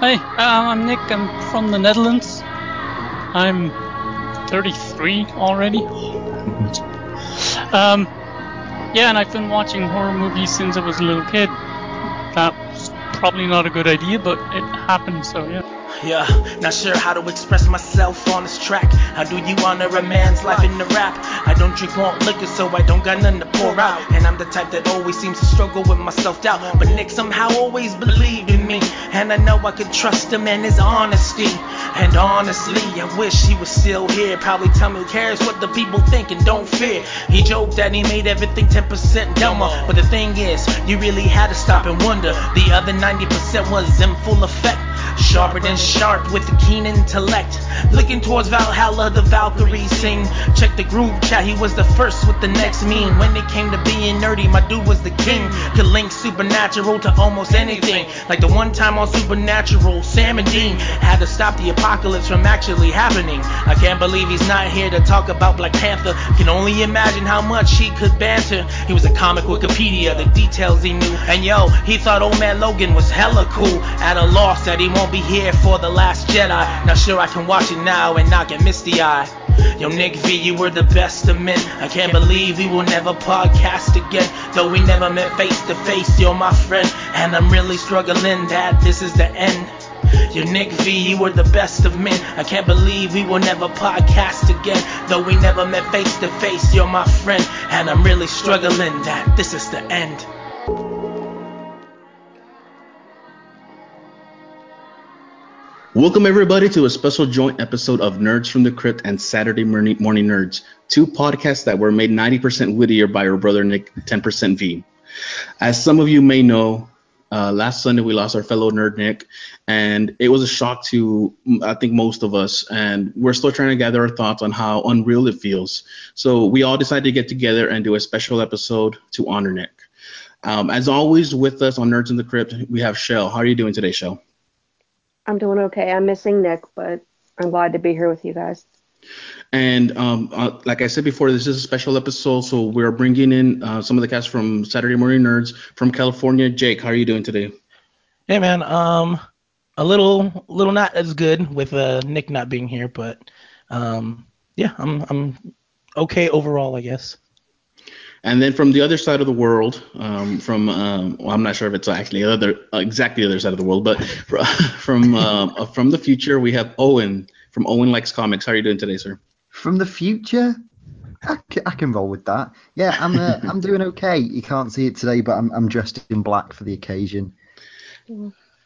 Hi, uh, I'm Nick. I'm from the Netherlands. I'm 33 already. um, yeah, and I've been watching horror movies since I was a little kid. That's probably not a good idea, but it happened, so yeah. Yeah, not sure how to express myself on this track. How do you honor a man's life in the rap? I don't drink malt liquor, so I don't got nothing to pour out. And I'm the type that always seems to struggle with my self doubt. But Nick somehow always believed in me. And I know I could trust him and his honesty. And honestly, I wish he was still here. Probably tell me who cares what the people think and don't fear. He joked that he made everything 10% dumber. But the thing is, you really had to stop and wonder. The other 90% was in full effect. Sharper than sharp with a keen intellect. Looking towards Valhalla, the Valkyries sing. Check the group chat, he was the first with the next meme. When it came to being nerdy, my dude was the king. Could link supernatural to almost anything. Like the one time on Supernatural, Sam and Dean had to stop the apocalypse from actually happening. I can't believe he's not here to talk about Black Panther. Can only imagine how much he could banter. He was a comic Wikipedia, the details he knew. And yo, he thought old man Logan was hella cool. At a loss that he won't be here for the last Jedi. Not sure I can watch it now and not get misty eye. Yo, Nick V, you were the best of men. I can't believe we will never podcast again. Though we never met face to face, you're my friend. And I'm really struggling that this is the end. Yo, Nick V, you were the best of men. I can't believe we will never podcast again. Though we never met face to face, you're my friend. And I'm really struggling that this is the end. Welcome, everybody, to a special joint episode of Nerds from the Crypt and Saturday Morning, Nerds, two podcasts that were made 90% wittier by our brother Nick, 10% V. As some of you may know, uh, last Sunday we lost our fellow nerd Nick, and it was a shock to I think most of us. And we're still trying to gather our thoughts on how unreal it feels. So we all decided to get together and do a special episode to honor Nick. Um, as always, with us on Nerds in the Crypt, we have Shell. How are you doing today, Shell? I'm doing okay. I'm missing Nick, but I'm glad to be here with you guys. And um, uh, like I said before, this is a special episode, so we're bringing in uh, some of the cast from Saturday Morning Nerds from California. Jake, how are you doing today? Hey man, um, a little, little not as good with uh, Nick not being here, but um, yeah, I'm, I'm okay overall, I guess. And then from the other side of the world, um, from um, well, I'm not sure if it's actually the other exactly the other side of the world, but from uh, from the future, we have Owen from Owen Likes Comics. How are you doing today, sir? From the future, I can, I can roll with that. Yeah, I'm uh, I'm doing okay. You can't see it today, but I'm I'm dressed in black for the occasion.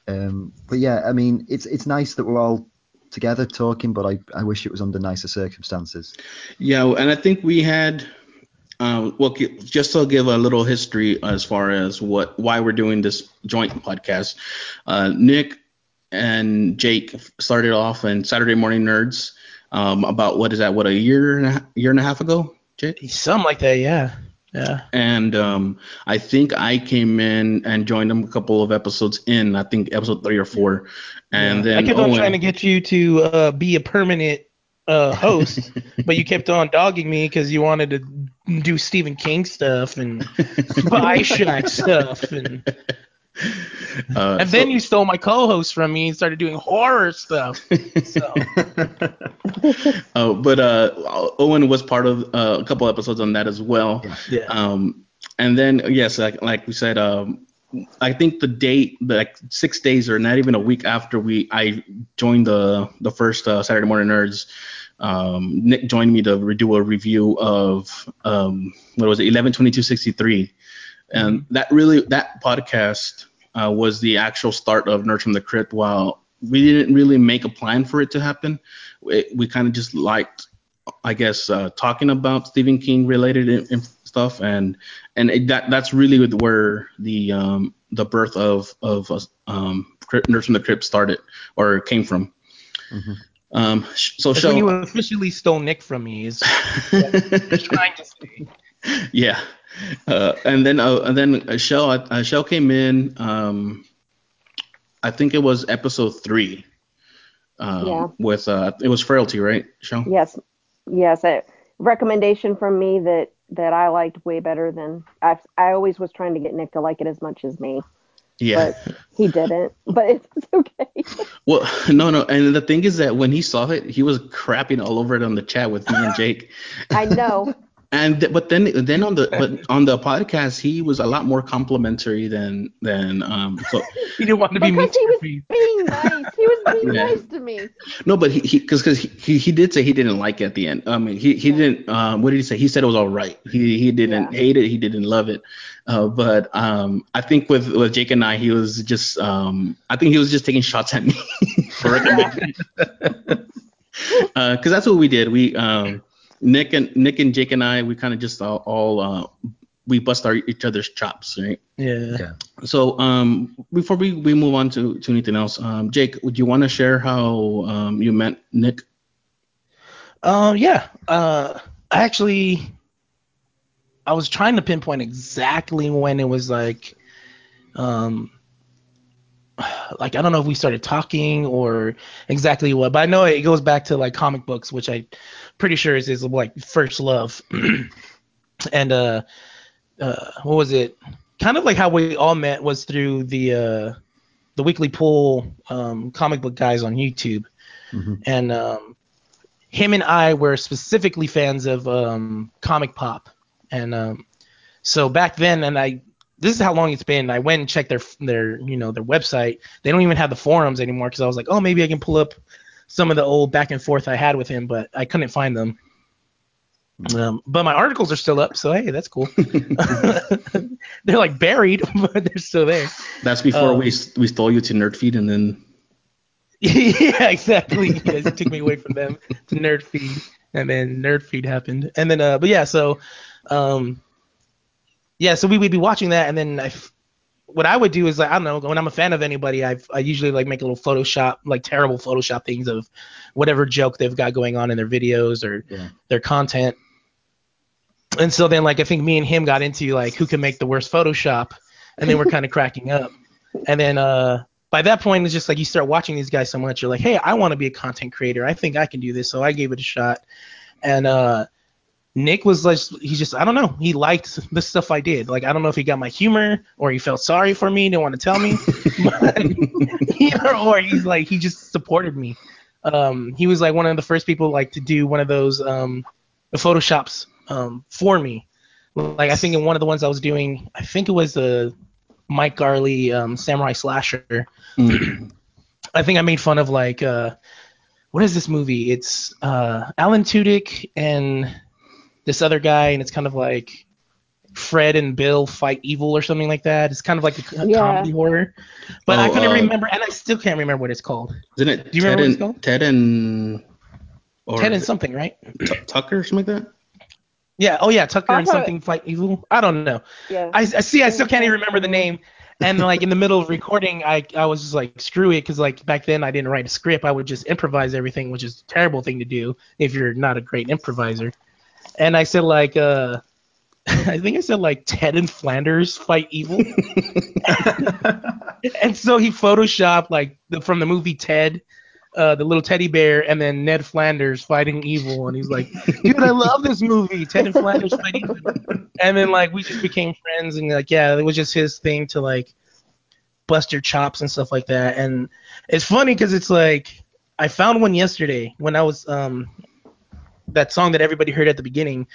Um, but yeah, I mean, it's it's nice that we're all together talking, but I I wish it was under nicer circumstances. Yeah, and I think we had um, well, just to give a little history as far as what why we're doing this joint podcast, uh, Nick and Jake started off in Saturday Morning Nerds um, about what is that? What a year and a year and a half ago, Jake? Something like that, yeah. Yeah. And um, I think I came in and joined them a couple of episodes in. I think episode three or four. And yeah. then I kept on trying to get you to uh, be a permanent uh, host, but you kept on dogging me because you wanted to do Stephen King stuff and Spy Shack stuff, and uh, and so, then you stole my co-host from me and started doing horror stuff. So. uh, but uh, Owen was part of uh, a couple episodes on that as well. Yeah. Um, and then yes, like, like we said, um, I think the date, like six days or not even a week after we I joined the the first uh, Saturday Morning Nerds, um, Nick joined me to do a review of um, what was it, 112263, and that really that podcast uh, was the actual start of Nerds from the Crypt. While we didn't really make a plan for it to happen, we, we kind of just liked, I guess, uh, talking about Stephen King related in, in stuff, and and it, that that's really where the um, the birth of of um, Nerds from the Crypt started or came from. Mm-hmm. Um, so That's show, when you officially stole Nick from me. Is trying to say. Yeah, uh, and then uh, and then Shell uh, Shell came in. Um, I think it was episode three. Um, Yeah. With uh, it was Frailty, right, Shell? Yes, yes. A recommendation from me that that I liked way better than I. I always was trying to get Nick to like it as much as me. Yeah. but he didn't. But it's, it's okay. Well, no, no, and the thing is that when he saw it, he was crapping all over it on the chat with me and Jake. I know. And th- but then then on the but on the podcast, he was a lot more complimentary than than um. So He didn't want to be mean Because to he was face. being nice. He was being Yeah. nice to me. no, but he he because because he, he he did say he didn't like it at the end. I mean, he he didn't. Um, what did he say? He said it was all right. He he didn't Yeah. hate it. He didn't love it. Uh, but um, I think with with Jake and I, he was just um, I think he was just taking shots at me for recommending. because that's what we did. We um, Nick and Nick and Jake and I, we kind of just all, all uh, we bust our each other's chops, right? Yeah. Yeah. So um, before we, we move on to, to anything else, um, Jake, would you want to share how um, you met Nick? Um, yeah. Uh, I actually, I was trying to pinpoint exactly when it was like, um, like I don't know if we started talking or exactly what, but I know it goes back to like comic books, which I pretty sure is his like first love. and uh, uh, what was it? Kind of like how we all met was through the uh, the weekly pool um, comic book guys on YouTube, Mhm. and um, him and I were specifically fans of um, comic pop, and um, so back then, and I this is how long it's been. I went and checked their their you know their website. They don't even have the forums anymore because I was like, oh maybe I can pull up some of the old back and forth I had with him, but I couldn't find them. Um, but my articles are still up, so hey, that's cool. they're like buried, but they're still there. That's before Um, we we stole you to Nerdfeed and then yeah, exactly. You guys took me away from them to Nerd Feed, and then Nerd Feed happened, and then uh, but yeah, so um, yeah, so we would be watching that, and then I, what I would do is like I don't know, when I'm a fan of anybody, I I usually like make a little Photoshop, like terrible Photoshop things of whatever joke they've got going on in their videos or Yeah. their content. And so then like I think me and him got into like who can make the worst Photoshop, and then we're kind of cracking up. And then uh by that point it's just like you start watching these guys so much, you're like, hey, I want to be a content creator. I think I can do this. So I gave it a shot. And uh Nick was like he just I don't know, he liked the stuff I did. Like I don't know if he got my humor or he felt sorry for me, didn't want to tell me. but, either or he's like he just supported me. Um he was like one of the first people like to do one of those um photoshops um for me. Like I think in one of the ones I was doing, I think it was the Mike Garley um, Samurai Slasher. I think I made fun of like uh, what is this movie? It's uh, Alan Tudyk and this other guy, and it's kind of like Fred and Bill fight evil or something like that. It's kind of like a, a Yeah. comedy horror, but I Oh, couldn't uh, remember, and I still can't remember what it's called. isn't it Do you Ted remember what it's and called? Ted and or Ted and something, right? T- Tucker or something like that? Yeah. Oh yeah, Tucker I and thought- something fight evil. I don't know. Yeah. I, I see. I still can't even remember the name. And like in the middle of recording, I I was just like screw it because like back then I didn't write a script. I would just improvise everything, which is a terrible thing to do if you're not a great improviser. And I said like uh, I think I said like Ted and Flanders fight evil. and so he photoshopped like the, from the movie Ted. Uh, the little teddy bear and then Ned Flanders fighting evil and he's like, dude, I love this movie, Ted and Flanders fight evil and then like we just became friends and like yeah it was just his thing to like bust your chops and stuff like that and it's funny because it's like i found one yesterday when i was um that song that everybody heard at the beginning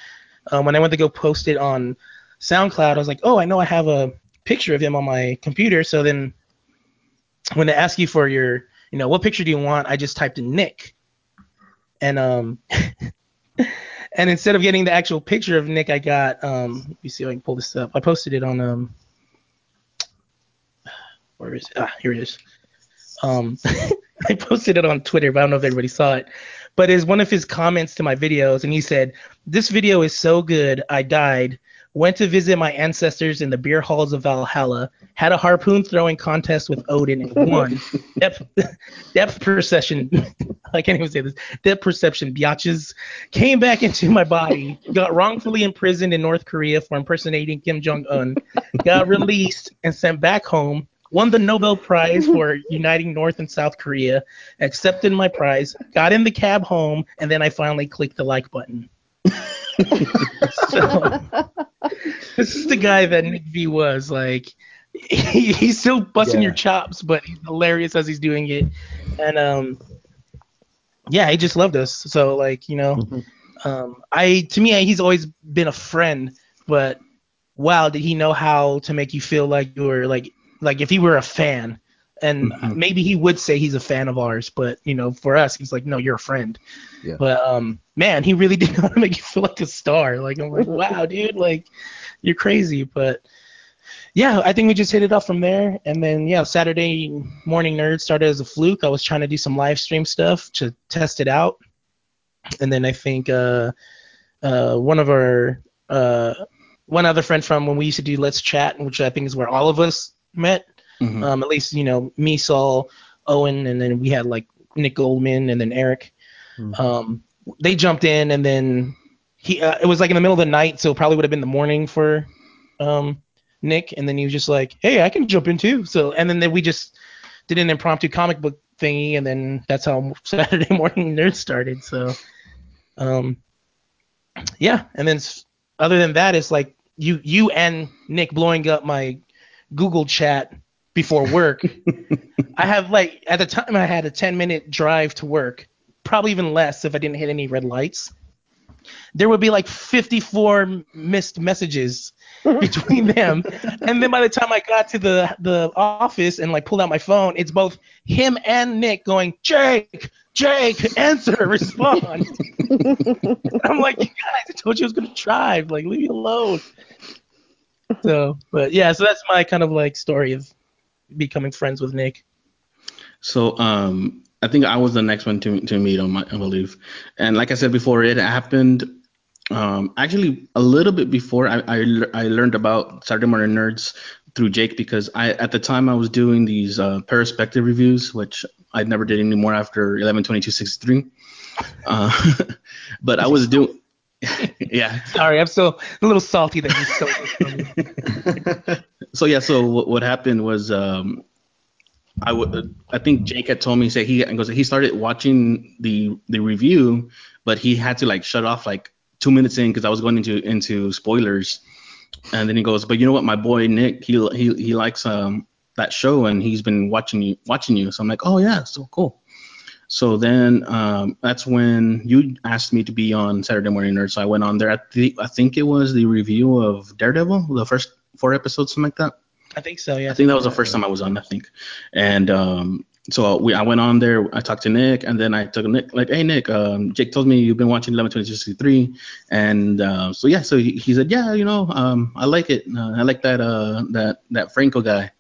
um, when i went to go post it on soundcloud i was like oh i know i have a picture of him on my computer so then when they ask you for your you know what picture do you want i just typed in nick and um and instead of getting the actual picture of Nick, I got um. Let me see if I can pull this up. I posted it on um. Where is it? Ah, here it is. Um, I posted it on Twitter, but I don't know if everybody saw it. But is one of his comments to my videos, and he said, "This video is so good, I died. Went to visit my ancestors in the beer halls of Valhalla. Had a harpoon throwing contest with Odin and won. depth, depth perception. I can't even say this. Depth perception, biatches. Came back into my body. Got wrongfully imprisoned in North Korea for impersonating Kim Jong Un. Got released and sent back home. Won the Nobel Prize for uniting North and South Korea. Accepted my prize. Got in the cab home, and then I finally clicked the like button. so this is the guy that Nick V was like. he, he's still busting Yeah. your chops, but he's hilarious as he's doing it. And um, yeah, he just loved us. So like you know, um, I to me he's always been a friend, but wow, did he know how to make you feel like you were like like if he were a fan. And Mhm. maybe he would say he's a fan of ours, but you know, for us, he's like, no, you're a friend. Yeah. But um, man, he really did how to make you feel like a star. Like I'm like, wow, dude, like you're crazy. But yeah, I think we just hit it off from there. And then yeah, Saturday morning nerd started as a fluke. I was trying to do some live stream stuff to test it out. And then I think uh, uh, one of our uh, one other friend from when we used to do Let's Chat, which I think is where all of us met. Mhm. Um, at least you know me, Saul, Owen, and then we had like Nick Goldman and then Eric. Mhm. Um, they jumped in, and then he uh, it was like in the middle of the night, so it probably would have been the morning for um, Nick, and then he was just like, "Hey, I can jump in too." So and then, then we just did an impromptu comic book thingy, and then that's how Saturday morning nerd started. So, um, yeah, and then other than that, it's like you you and Nick blowing up my Google chat before work. I have like at the time I had a 10 minute drive to work, probably even less if I didn't hit any red lights. There would be like 54 missed messages between them, and then by the time I got to the the office and like pulled out my phone, it's both him and Nick going, Jake, Jake, answer, respond. I'm like, you guys, I told you I was gonna drive. Like, leave me alone. So, but yeah, so that's my kind of like story of becoming friends with Nick. So um, I think I was the next one to to meet on my I believe, and like I said before, it happened um, actually a little bit before I, I I learned about Saturday Morning Nerds through Jake because I at the time I was doing these uh, perspective reviews, which I never did anymore after 112263. Uh, but I was doing yeah Sorry, I'm so a little salty that you stole this from me. so yeah, so what, what happened was um, I would I think Jake had told me say he and goes he started watching the the review, but he had to like shut off like two minutes in because I was going into into spoilers, and then he goes, but you know what, my boy Nick he he he likes um that show and he's been watching you watching you, so I'm like oh yeah, so cool. So then um, that's when you asked me to be on Saturday Morning Nerd. So I went on there. At the, I think it was the review of Daredevil, the first four episodes, something like that. I think so, yeah. I think that was the first time I was on. I think, and um, so we I went on there. I talked to Nick, and then I took Nick like, hey Nick, um, Jake told me you've been watching 112263, and uh, so yeah, so he, he said, yeah, you know, um, I like it. Uh, I like that uh that that Franco guy,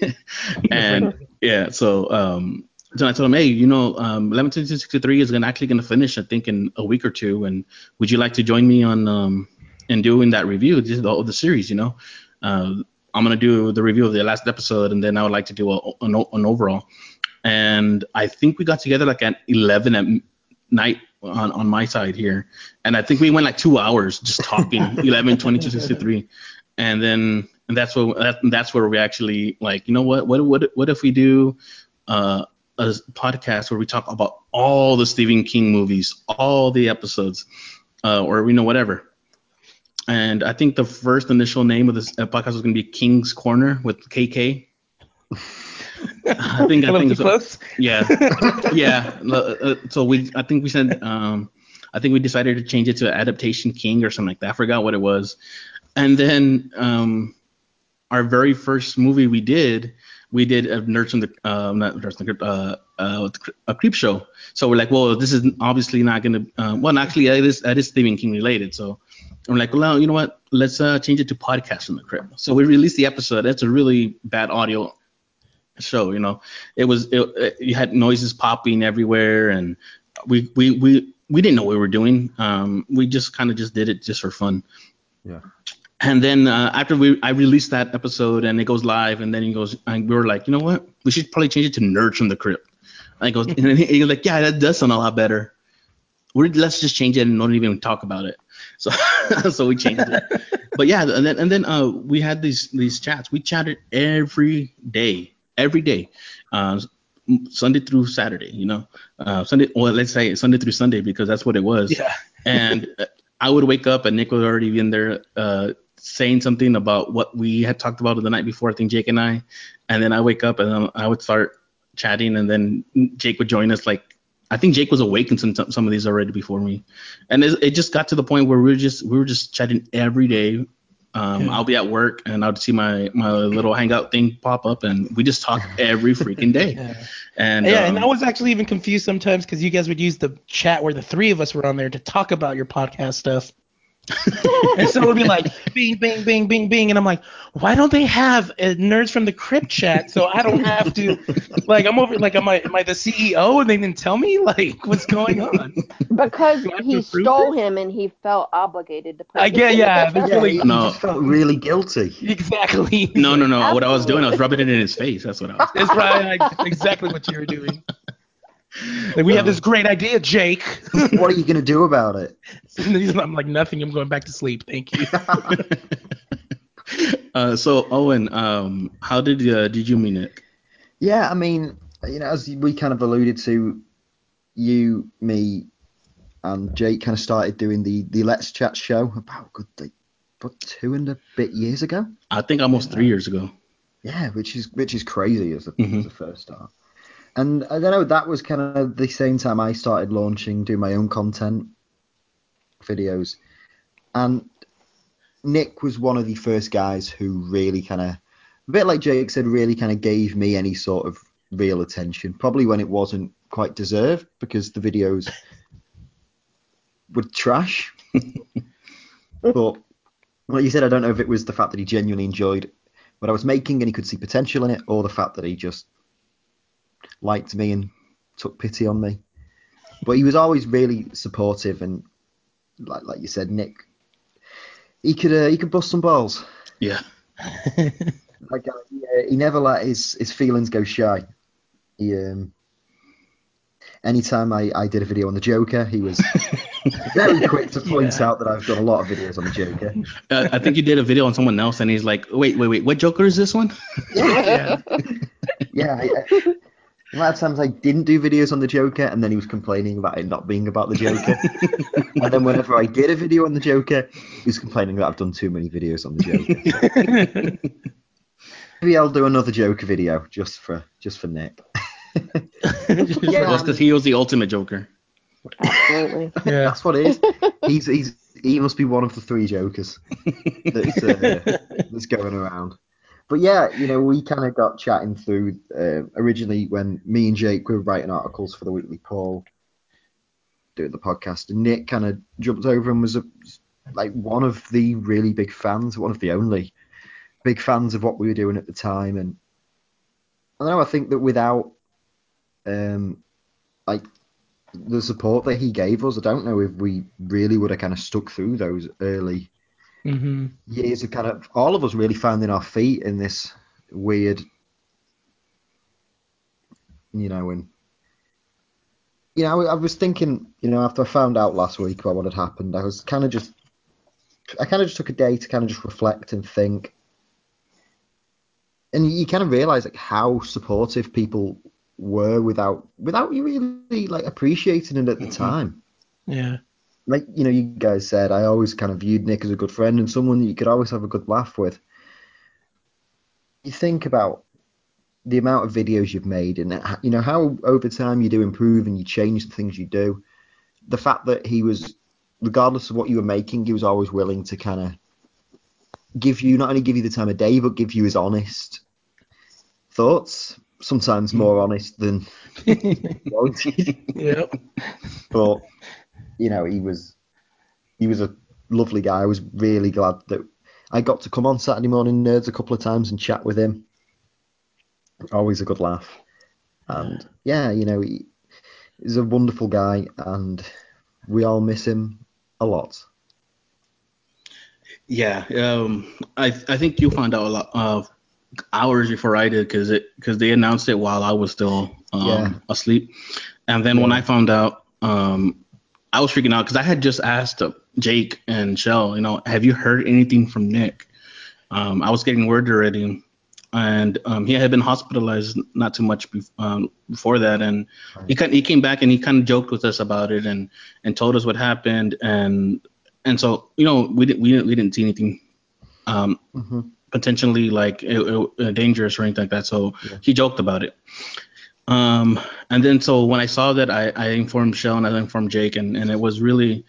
and yeah, so um. So I told him, hey, you know, um, 112263 is gonna actually gonna finish, I think, in a week or two, and would you like to join me on um, in doing that review just of the series, you know? Uh, I'm gonna do the review of the last episode, and then I would like to do a, an, an overall. And I think we got together like at 11 at night on, on my side here, and I think we went like two hours just talking 11, 22, 63, and then and that's what that, that's where we actually like, you know what, what what what if we do uh, a podcast where we talk about all the Stephen King movies, all the episodes, uh, or you know whatever. And I think the first initial name of this uh, podcast was going to be King's Corner with KK. I think I think so. close. Yeah, yeah. Uh, uh, so we, I think we said, um, I think we decided to change it to Adaptation King or something like that. I forgot what it was. And then um, our very first movie we did, we did a Nerds from the, uh, not Nerds from the Crypt, uh, uh, a creep show. So we're like, well, this is obviously not gonna. Uh, well, actually, it is, it is Stephen King related. So I'm like, well, you know what? Let's uh, change it to Podcast from the Crypt. So we released the episode. That's a really bad audio show. You know, it was it, it, you had noises popping everywhere, and we we we we didn't know what we were doing. Um, we just kind of just did it just for fun. Yeah. And then uh, after we I released that episode and it goes live, and then he goes, and we were like, you know what? We should probably change it to Nerds from the Crypt. And he goes, and he, he like, yeah, that does sound a lot better. We're, let's just change it and don't even talk about it. So so we changed it. but yeah, and then and then uh, we had these these chats. We chatted every day, every day, uh, Sunday through Saturday. You know, uh, Sunday. Well, let's say Sunday through Sunday because that's what it was. Yeah. And uh, I would wake up and Nick would already be in there uh, saying something about what we had talked about the night before. I think Jake and I, and then I wake up and then I would start chatting, and then Jake would join us. Like I think Jake was awake in some some of these already before me, and it, it just got to the point where we were just we were just chatting every day. Um, Yeah. I'll be at work and I'll see my my little hangout thing pop up, and we just talk every freaking day. Yeah. And yeah, um, and I was actually even confused sometimes because you guys would use the chat where the three of us were on there to talk about your podcast stuff. and so it would be like bing, bing, bing, bing, bing, and I'm like, why don't they have uh, nerds from the crypt chat so I don't have to, like, I'm over, like, am I, am I the CEO and they didn't tell me, like, what's going on? Because Do I have to he stole it? him and he felt obligated to put I get, yeah, that's Yeah, really he, he No. just felt really guilty. exactly. no, no, no. What I was doing, I was rubbing it in his face. That's what I was. It's probably like, exactly what you were doing. Like, we have this great idea, Jake. what are you gonna do about it? I'm like, nothing. I'm going back to sleep. Thank you. uh, so Owen, um, how did uh, did you mean it? Yeah, I mean, you know, as we kind of alluded to, you, me, and Jake kind of started doing the the Let's Chat show about good, like, about two and a bit years ago. I think almost three years ago. Yeah, which is which is crazy as a, Mhm. as a first start. And I don't know, that was kind of the same time I started launching, doing my own content videos. And Nick was one of the first guys who really kind of, a bit like Jake said, really kind of gave me any sort of real attention. Probably when it wasn't quite deserved because the videos were trash. but like you said, I don't know if it was the fact that he genuinely enjoyed what I was making and he could see potential in it, or the fact that he just liked me and took pity on me. But he was always really supportive and, like like you said, Nick, he could uh, he could bust some balls. Yeah. Like uh, he, uh, he never let his his feelings go shy. He um. Anytime I, I did a video on the Joker, he was very quick to point Yeah. out that I've done a lot of videos on the Joker. Uh, I think you did a video on someone else, and he's like, "Wait, wait, wait, what Joker is this one?" yeah. Yeah, I, the amount of times I didn't do videos on the Joker, and then he was complaining about it not being about the Joker. and then whenever I did a video on the Joker, he was complaining that I've done too many videos on the Joker. Maybe I'll do another Joker video just for just for Nick. yeah, That's because he was the ultimate Joker. Absolutely. yeah. that's what it is. He's he's he must be one of the three Jokers that's uh, that's going around. But yeah, you know, we kind of got chatting through uh, originally when me and Jake were writing articles for the Weekly Poll, doing the podcast, and Nick kind of jumped over and was a, like one of the really big fans, one of the only big fans of what we were doing at the time, and I know. I think that without um like the support that he gave us, I don't know if we really would have kind of stuck through those early hmm years of kind of all of us really finding our feet in this weird, you know, and you know, I was thinking, you know, after I found out last week about what had happened, I was kind of just, I kind of just took a day to kind of just reflect and think, and you kind of realize like how supportive people were without without you really like appreciating it at the time. Yeah. Like you know you guys said i always kind of viewed nick as a good friend and someone that you could always have a good laugh with. You think about the amount of videos you've made and uh, you know how over time you do improve and you change the things you do. The fact that he was regardless of what you were making he was always willing to kind of give you not only give you the time of day but give you his honest thoughts. Sometimes more hmm. honest than Yep. but you know he was he was a lovely guy. I was really glad that I got to come on Saturday morning nerds a couple of times and chat with him. Always a good laugh, and yeah, you know he, he's a wonderful guy, and we all miss him a lot. Yeah, um, I I think you found out a lot uh, hours before I did because it because they announced it while I was still um, Yeah. asleep, and then when I found out, um, I was freaking out because I had just asked uh, Jake and Shell, you know, have you heard anything from Nick? Um, I was getting word already, and um, he had been hospitalized not too much bef- um, before that, and he kind he came back and he kind of joked with us about it and and told us what happened and and so you know we didn't we didn't we didn't see anything um, hmm potentially like it, it- dangerous or anything like that. So he joked about it. Um, and then so when I saw that, I, I informed Shell and I informed Jake, and, and it was really,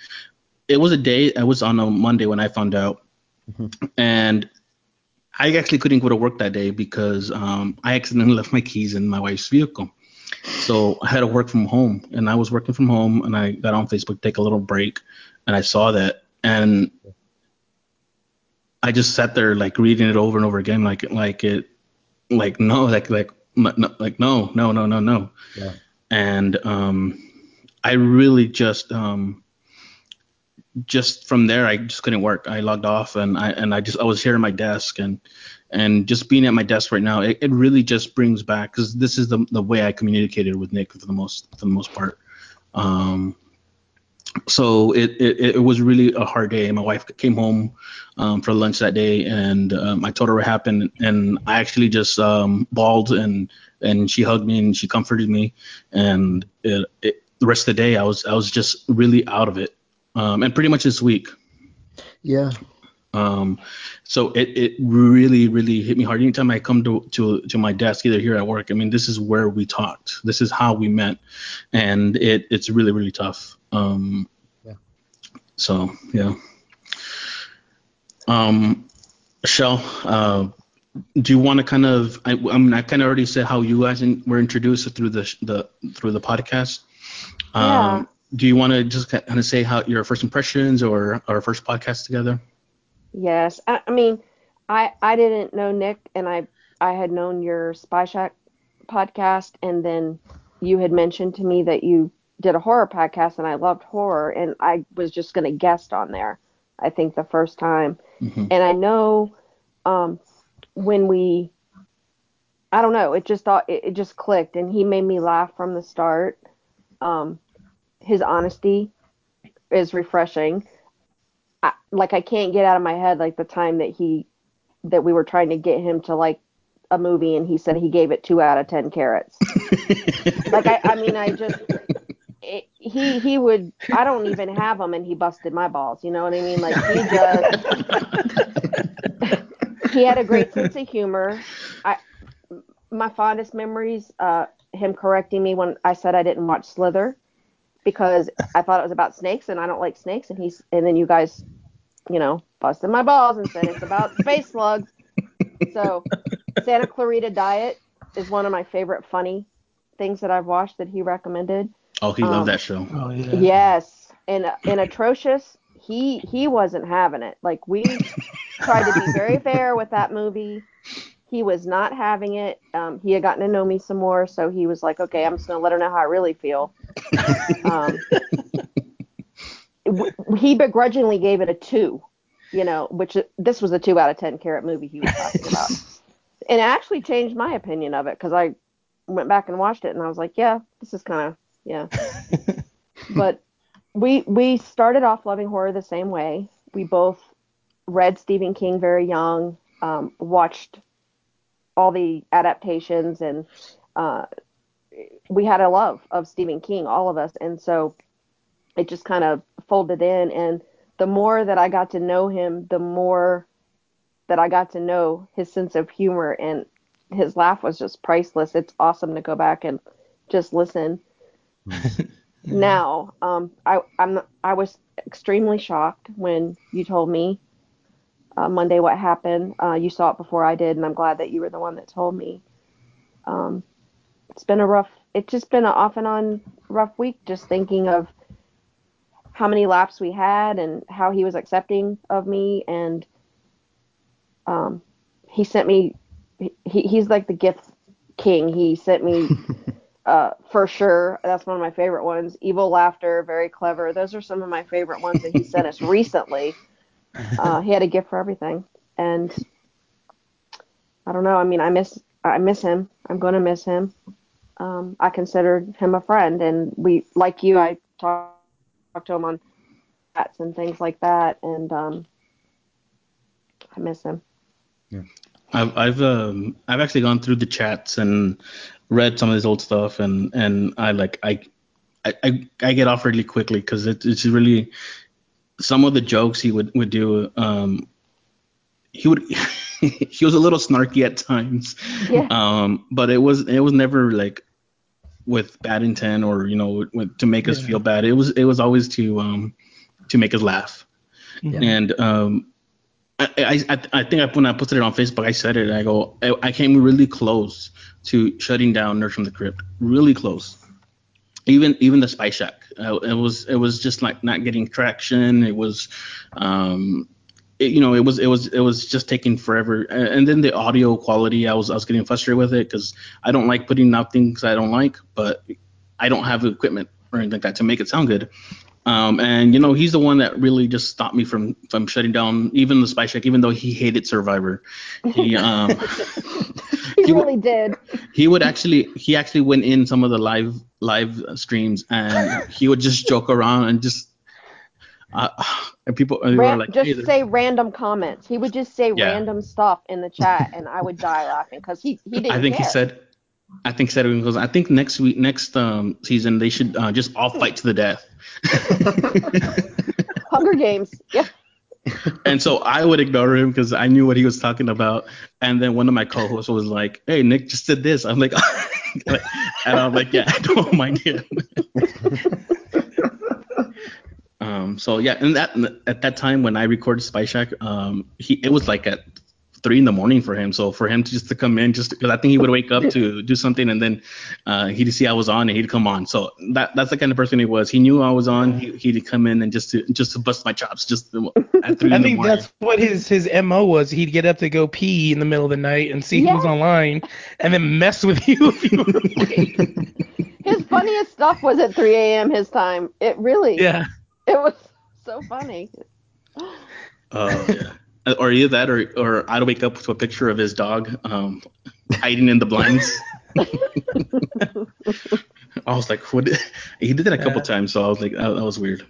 it was a day. It was on a Monday when I found out, and I actually couldn't go to work that day because um, I accidentally left my keys in my wife's vehicle. So I had to work from home, and I was working from home, and I got on Facebook to take a little break, and I saw that, and I just sat there like reading it over and over again, like like it, like no, like like no, like no, no, no, no, no, Yeah. and um, I really just um, just from there I just couldn't work. I logged off and I and I just I was here at my desk and and just being at my desk right now, it, it really just brings back because this is the the way I communicated with Nick for the most for the most part. Um, so it, it it was really a hard day. My wife came home um, for lunch that day, and um, I told her what happened, and I actually just um, bawled, and and she hugged me and she comforted me, and it, it, the rest of the day I was I was just really out of it, um, and pretty much this week. Yeah. Um, so it, it really, really hit me hard. Anytime I come to, to, to my desk, either here at work, I mean, this is where we talked. This is how we met. And it, it's really, really tough. Um, Yeah. So, yeah. Um, Michelle, uh, do you want to kind of, I, I mean, I kind of already said how you guys in, were introduced through the, the, through the podcast. Yeah. Um, do you want to just kind of say how your first impressions or our first podcast together? Yes, I, I mean, I I didn't know Nick, and I I had known your Spy Shack podcast, and then you had mentioned to me that you did a horror podcast, and I loved horror, and I was just going to guest on there. I think the first time, Mhm. and I know um, when we, I don't know, it just thought it, it just clicked, and he made me laugh from the start. Um, his honesty is refreshing. I, like I can't get out of my head like the time that he that we were trying to get him to like a movie and he said he gave it two out of ten carrots. like I, I mean I just it, he he would I don't even have him and he busted my balls. You know what I mean? Like he just he had a great sense of humor. I my fondest memories uh him correcting me when I said I didn't watch Slither because I thought it was about snakes and I don't like snakes and he's and then you guys, you know, busted my balls and said it's about space slugs. So Santa Clarita Diet is one of my favorite funny things that I've watched that he recommended. Oh, he Um, loved that show. Oh yeah. Yes, and and atrocious. He he wasn't having it. Like we tried to be very fair with that movie. He was not having it. Um, he had gotten to know me some more, so he was like, "Okay, I'm just gonna let her know how I really feel." Um, w- he begrudgingly gave it a two, you know, which this was a two out of ten carrot movie he was talking about, and it actually changed my opinion of it because I went back and watched it and I was like, "Yeah, this is kind of yeah." but we we started off loving horror the same way. We both read Stephen King very young, um, watched all the adaptations, and uh, we had a love of Stephen King, all of us, and so it just kind of folded in. And the more that I got to know him, the more that I got to know his sense of humor, and his laugh was just priceless. It's awesome to go back and just listen now um i i'm i was extremely shocked when you told me uh, monday what happened uh, you saw it before i did and i'm glad that you were the one that told me um it's been a rough it's just been an off and on rough week just thinking of how many laps we had and how he was accepting of me and um he sent me he, he's like the gift king he sent me uh, for sure. That's one of my favorite ones. Evil Laughter, very clever. Those are some of my favorite ones that he sent us recently. Uh, he had a gift for everything, and I don't know. I mean, I miss I miss him. I'm going to miss him. Um, I considered him a friend, and we like you. I talked talk to him on chats and things like that, and um, I miss him. Yeah. I've I've um I've actually gone through the chats and read some of his old stuff and and I like I I I, get off really quickly because it, it's really some of the jokes he would would do um he would he was a little snarky at times. Yeah. Um, but it was it was never like with bad intent or you know with, to make us feel bad. It was it was always to um to make us laugh. Yeah. And um, I, I I think I, when I posted it on Facebook, I said it. I go I, I came really close to shutting down Nerds from the Crypt. Really close. Even even the Spy Shack. Uh, it was it was just like not getting traction. It was um it, you know, it was it was it was just taking forever. And, then the audio quality, I was I was getting frustrated with it because I don't like putting out things I don't like, but I don't have equipment or anything like that to make it sound good. Um, and you know, he's the one that really just stopped me from from shutting down even the Spy Shack, even though he hated Survivor. He um He He really did. He would actually he actually went in some of the live live streams and he would just joke around and just uh, and people they were like just hey, say random comments. He would just say Yeah. random stuff in the chat, and I would die laughing because he he didn't I think care. he said. I think he said it because I think next week, next um, season, they should uh, just all fight to the death. Hunger Games. Yeah. And so I would ignore him because I knew what he was talking about. And then one of my co-hosts was like, "Hey, Nick just did this." I'm like, and I'm like, "Yeah, I don't mind him." um. So yeah, and that at that time when I recorded Spy Shack, um, he it was like at three in the morning for him. So for him to just to come in, just because I think he would wake up to do something, and then uh, he'd see I was on and he'd come on. So that that's the kind of person he was. He knew I was on. He, he'd come in and just to just to bust my chops, just at three I in the think that's what his his mo was. He'd get up to go pee in the middle of the night and see who was online, and then mess with you if you were awake. His funniest stuff was at 3 a.m. his time. It really. yeah. It was so funny. Oh yeah. Or either that, or or I'd wake up to a picture of his dog um, hiding in the blinds. I was like, what? He did that a couple Yeah. times, so I was like, that, that was weird.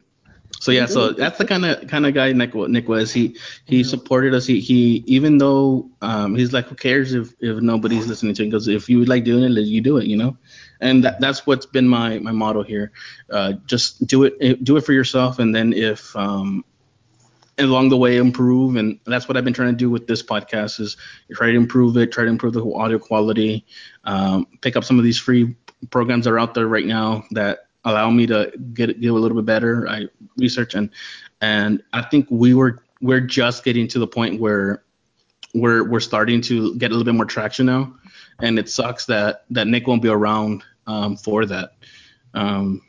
So yeah, so that's the kind of kind of guy Nick Nick was. He he supported us. He he even though um, he's like, who cares if if nobody's listening to it? Because if you like doing it, you do it, you know. And that, that's what's been my my motto here. Uh, just do it eh, do it for yourself, and then if um, along the way improve and that's what i've been trying to do with this podcast is try to improve it try to improve the audio quality um, pick up some of these free programs that are out there right now that allow me to get get a little bit better. I research and and i think we were we're just getting to the point where we're we're starting to get a little bit more traction now and it sucks that that nick won't be around um, for that. Um,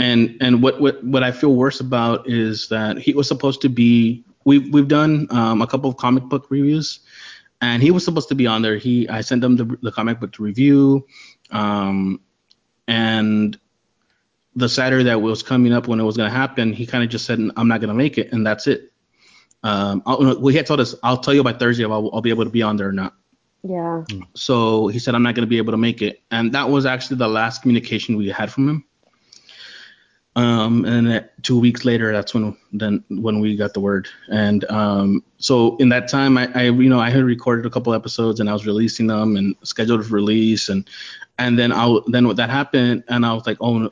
and and what what what I feel worse about is that he was supposed to be we've we've done um, a couple of comic book reviews and he was supposed to be on there he I sent him the, the comic book to review um, and the Saturday that was coming up when it was going to happen he kind of just said I'm not going to make it and that's it um, I'll, well he had told us I'll tell you by Thursday if I'll, I'll be able to be on there or not Yeah. so he said I'm not going to be able to make it, and that was actually the last communication we had from him. Um, and two weeks later, that's when then when we got the word. And um, so in that time, I, I you know I had recorded a couple episodes and I was releasing them and scheduled for release, and and then I then what that happened, and I was like, oh,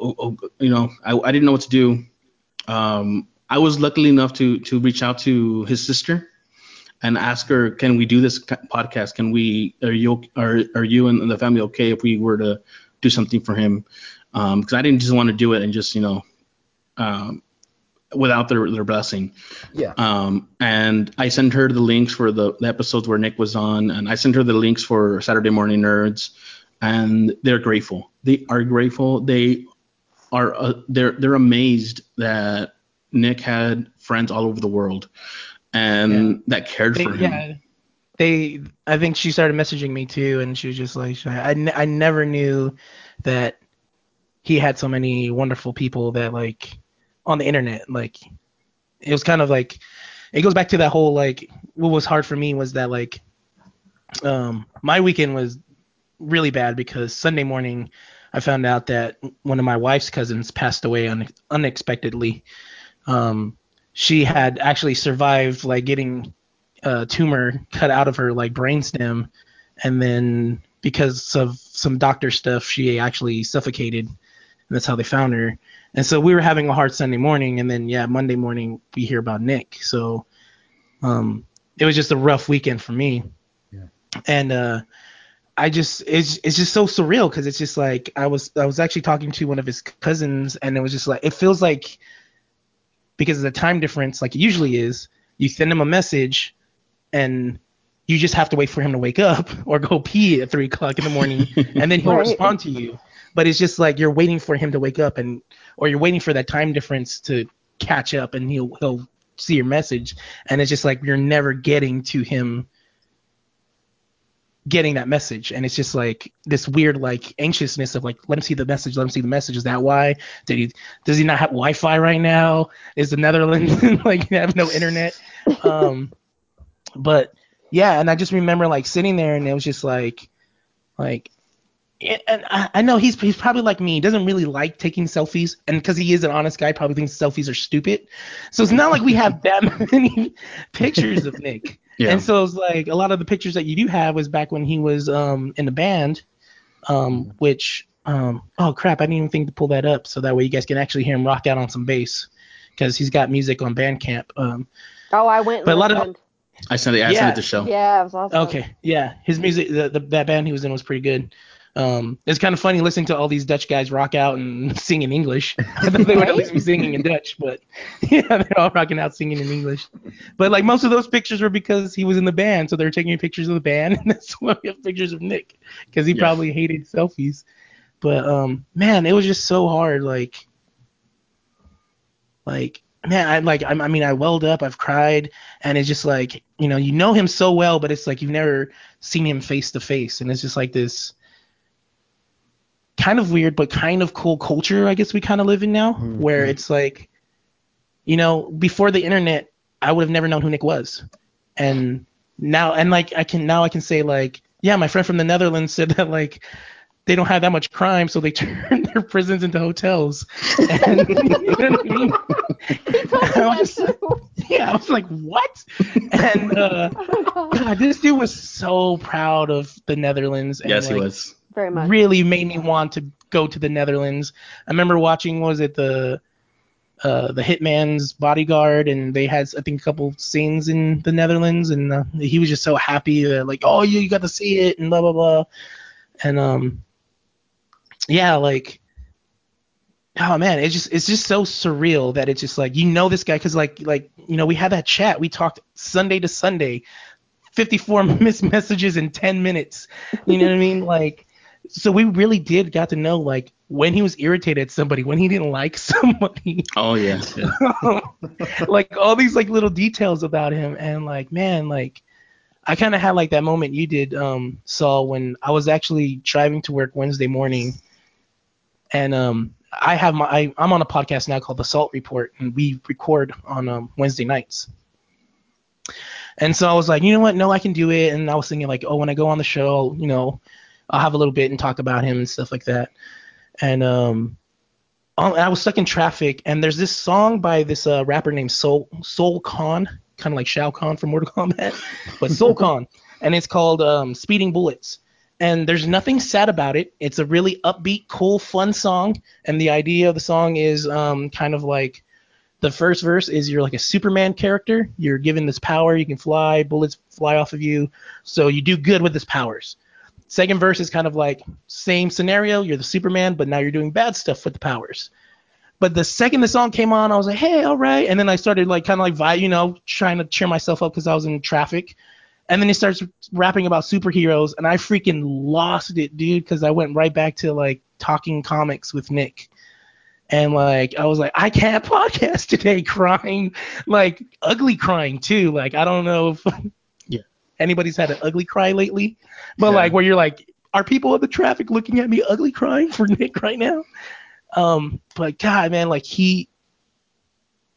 oh, oh you know, I, I didn't know what to do. Um, I was lucky enough to to reach out to his sister and ask her, can we do this podcast? Can we, are you, are, are you and the family okay if we were to do something for him? Um, cause I didn't just want to do it and just, you know, um, without their, their blessing. Yeah. Um, and I sent her the links for the, the episodes where Nick was on, and I sent her the links for Saturday Morning Nerds, and they're grateful. They are grateful. They are uh, they're they're amazed that Nick had friends all over the world, and that cared They, for him. yeah. They, I think she started messaging me too, and she was just like, I, I never knew that he had so many wonderful people that like on the internet. Like, it was kind of like, it goes back to that whole like, what was hard for me was that like, um, my weekend was really bad because Sunday morning I found out that one of my wife's cousins passed away un- unexpectedly. Um, she had actually survived like getting a tumor cut out of her like brainstem, and then because of some doctor stuff, she actually suffocated, that's how they found her. And so we were having a hard Sunday morning, and then yeah, Monday morning we hear about Nick. So Um, it was just a rough weekend for me. Yeah. And uh, I just it's it's just so surreal because it's just like I was I was actually talking to one of his cousins and it was just like it feels like because of the time difference like it usually is you send him a message and you just have to wait for him to wake up or go pee at three o'clock in the morning and then he'll Right. respond to you but it's just like you're waiting for him to wake up and or you're waiting for that time difference to catch up and he'll he'll see your message. And it's just like you're never getting to him getting that message. And it's just like this weird like anxiousness of like let him see the message let him see the message. Is that why? Did he does he not have wi-fi right now? Is the netherlands like have no internet? Um but yeah and i just remember like sitting there and it was just like like and I, I know he's he's probably like me. He doesn't really like taking selfies, and because he is an honest guy, probably thinks selfies are stupid. So it's not like we have that many pictures of Nick. Yeah. And so it's like a lot of the pictures that you do have was back when he was um in the band, um which um oh crap I didn't even think to pull that up so that way you guys can actually hear him rock out on some bass because he's got music on Bandcamp. Um Oh, I went. And But a lot of- listened. I sent it. I Yeah. sent it to show. Yeah, it was awesome. Okay, yeah, his music, the, the that band he was in was pretty good. Um, it's kind of funny listening to all these Dutch guys rock out and sing in English. I thought they would at least be singing in Dutch, but yeah, they're all rocking out singing in English. But like most of those pictures were because he was in the band, so they're taking pictures of the band, and that's why we have pictures of Nick because he Yeah. probably hated selfies. But um, man, it was just so hard. Like, like man, I like I, I mean I welled up, I've cried, and it's just like you know you know him so well, but it's like you've never seen him face to face, and it's just like this kind of weird but kind of cool culture I guess we kind of live in now, Mhm. where it's like, you know, before the internet, I would have never known who Nick was, and now and like I can now I can say like yeah, my friend from the Netherlands said that like they don't have that much crime, so they turn their prisons into hotels. And, you know what I mean? I was just- yeah, I was like, what? And uh, God, this dude was so proud of the Netherlands. And, Yes, he was. Very much. Really made me want to go to the Netherlands. I remember watching, was it the uh, the Hitman's Bodyguard, and they had I think a couple scenes in the Netherlands, and uh, he was just so happy that like, oh, you, you got to see it, and blah blah blah, and um, yeah, like oh man, it's just it's just so surreal that it's just like you know this guy because like like you know we had that chat we talked Sunday to Sunday, 54 missed messages in 10 minutes, you know what I mean like so we really did got to know like when he was irritated at somebody when he didn't like somebody Oh yeah. yeah. like all these like little details about him and like man like I kind of had like that moment you did um Saul when I was actually driving to work Wednesday morning and um I have my I, I'm on a podcast now called the Salt Report and we record on um Wednesday nights. And so I was like, you know what? No, I can do it. And I was thinking like, oh, when I go on the show, you know, I'll have a little bit and talk about him and stuff like that. And um, um, I was stuck in traffic, and there's this song by this uh, rapper named Soul Soul Khan, kind of like Shao Kahn from Mortal Kombat, but Soul Khan, and it's called um, Speeding Bullets. And there's nothing sad about it. It's a really upbeat, cool, fun song. And the idea of the song is um, kind of like the first verse is you're like a Superman character. You're given this power. You can fly. Bullets fly off of you. So you do good with his powers. Second verse is kind of like same scenario. You're the Superman, but now you're doing bad stuff with the powers. But the second the song came on, I was like, hey, all right. And then I started like kind of like vi- you know, trying to cheer myself up because I was in traffic. And then he starts rapping about superheroes, and I freaking lost it, dude, because I went right back to like talking comics with Nick. And like I was like, I can't podcast today, crying, like ugly crying too. Like I don't know if. Anybody's had an ugly cry lately, but Yeah. like where you're like, are people in the traffic looking at me ugly crying for Nick right now? Um, but God, man, like he,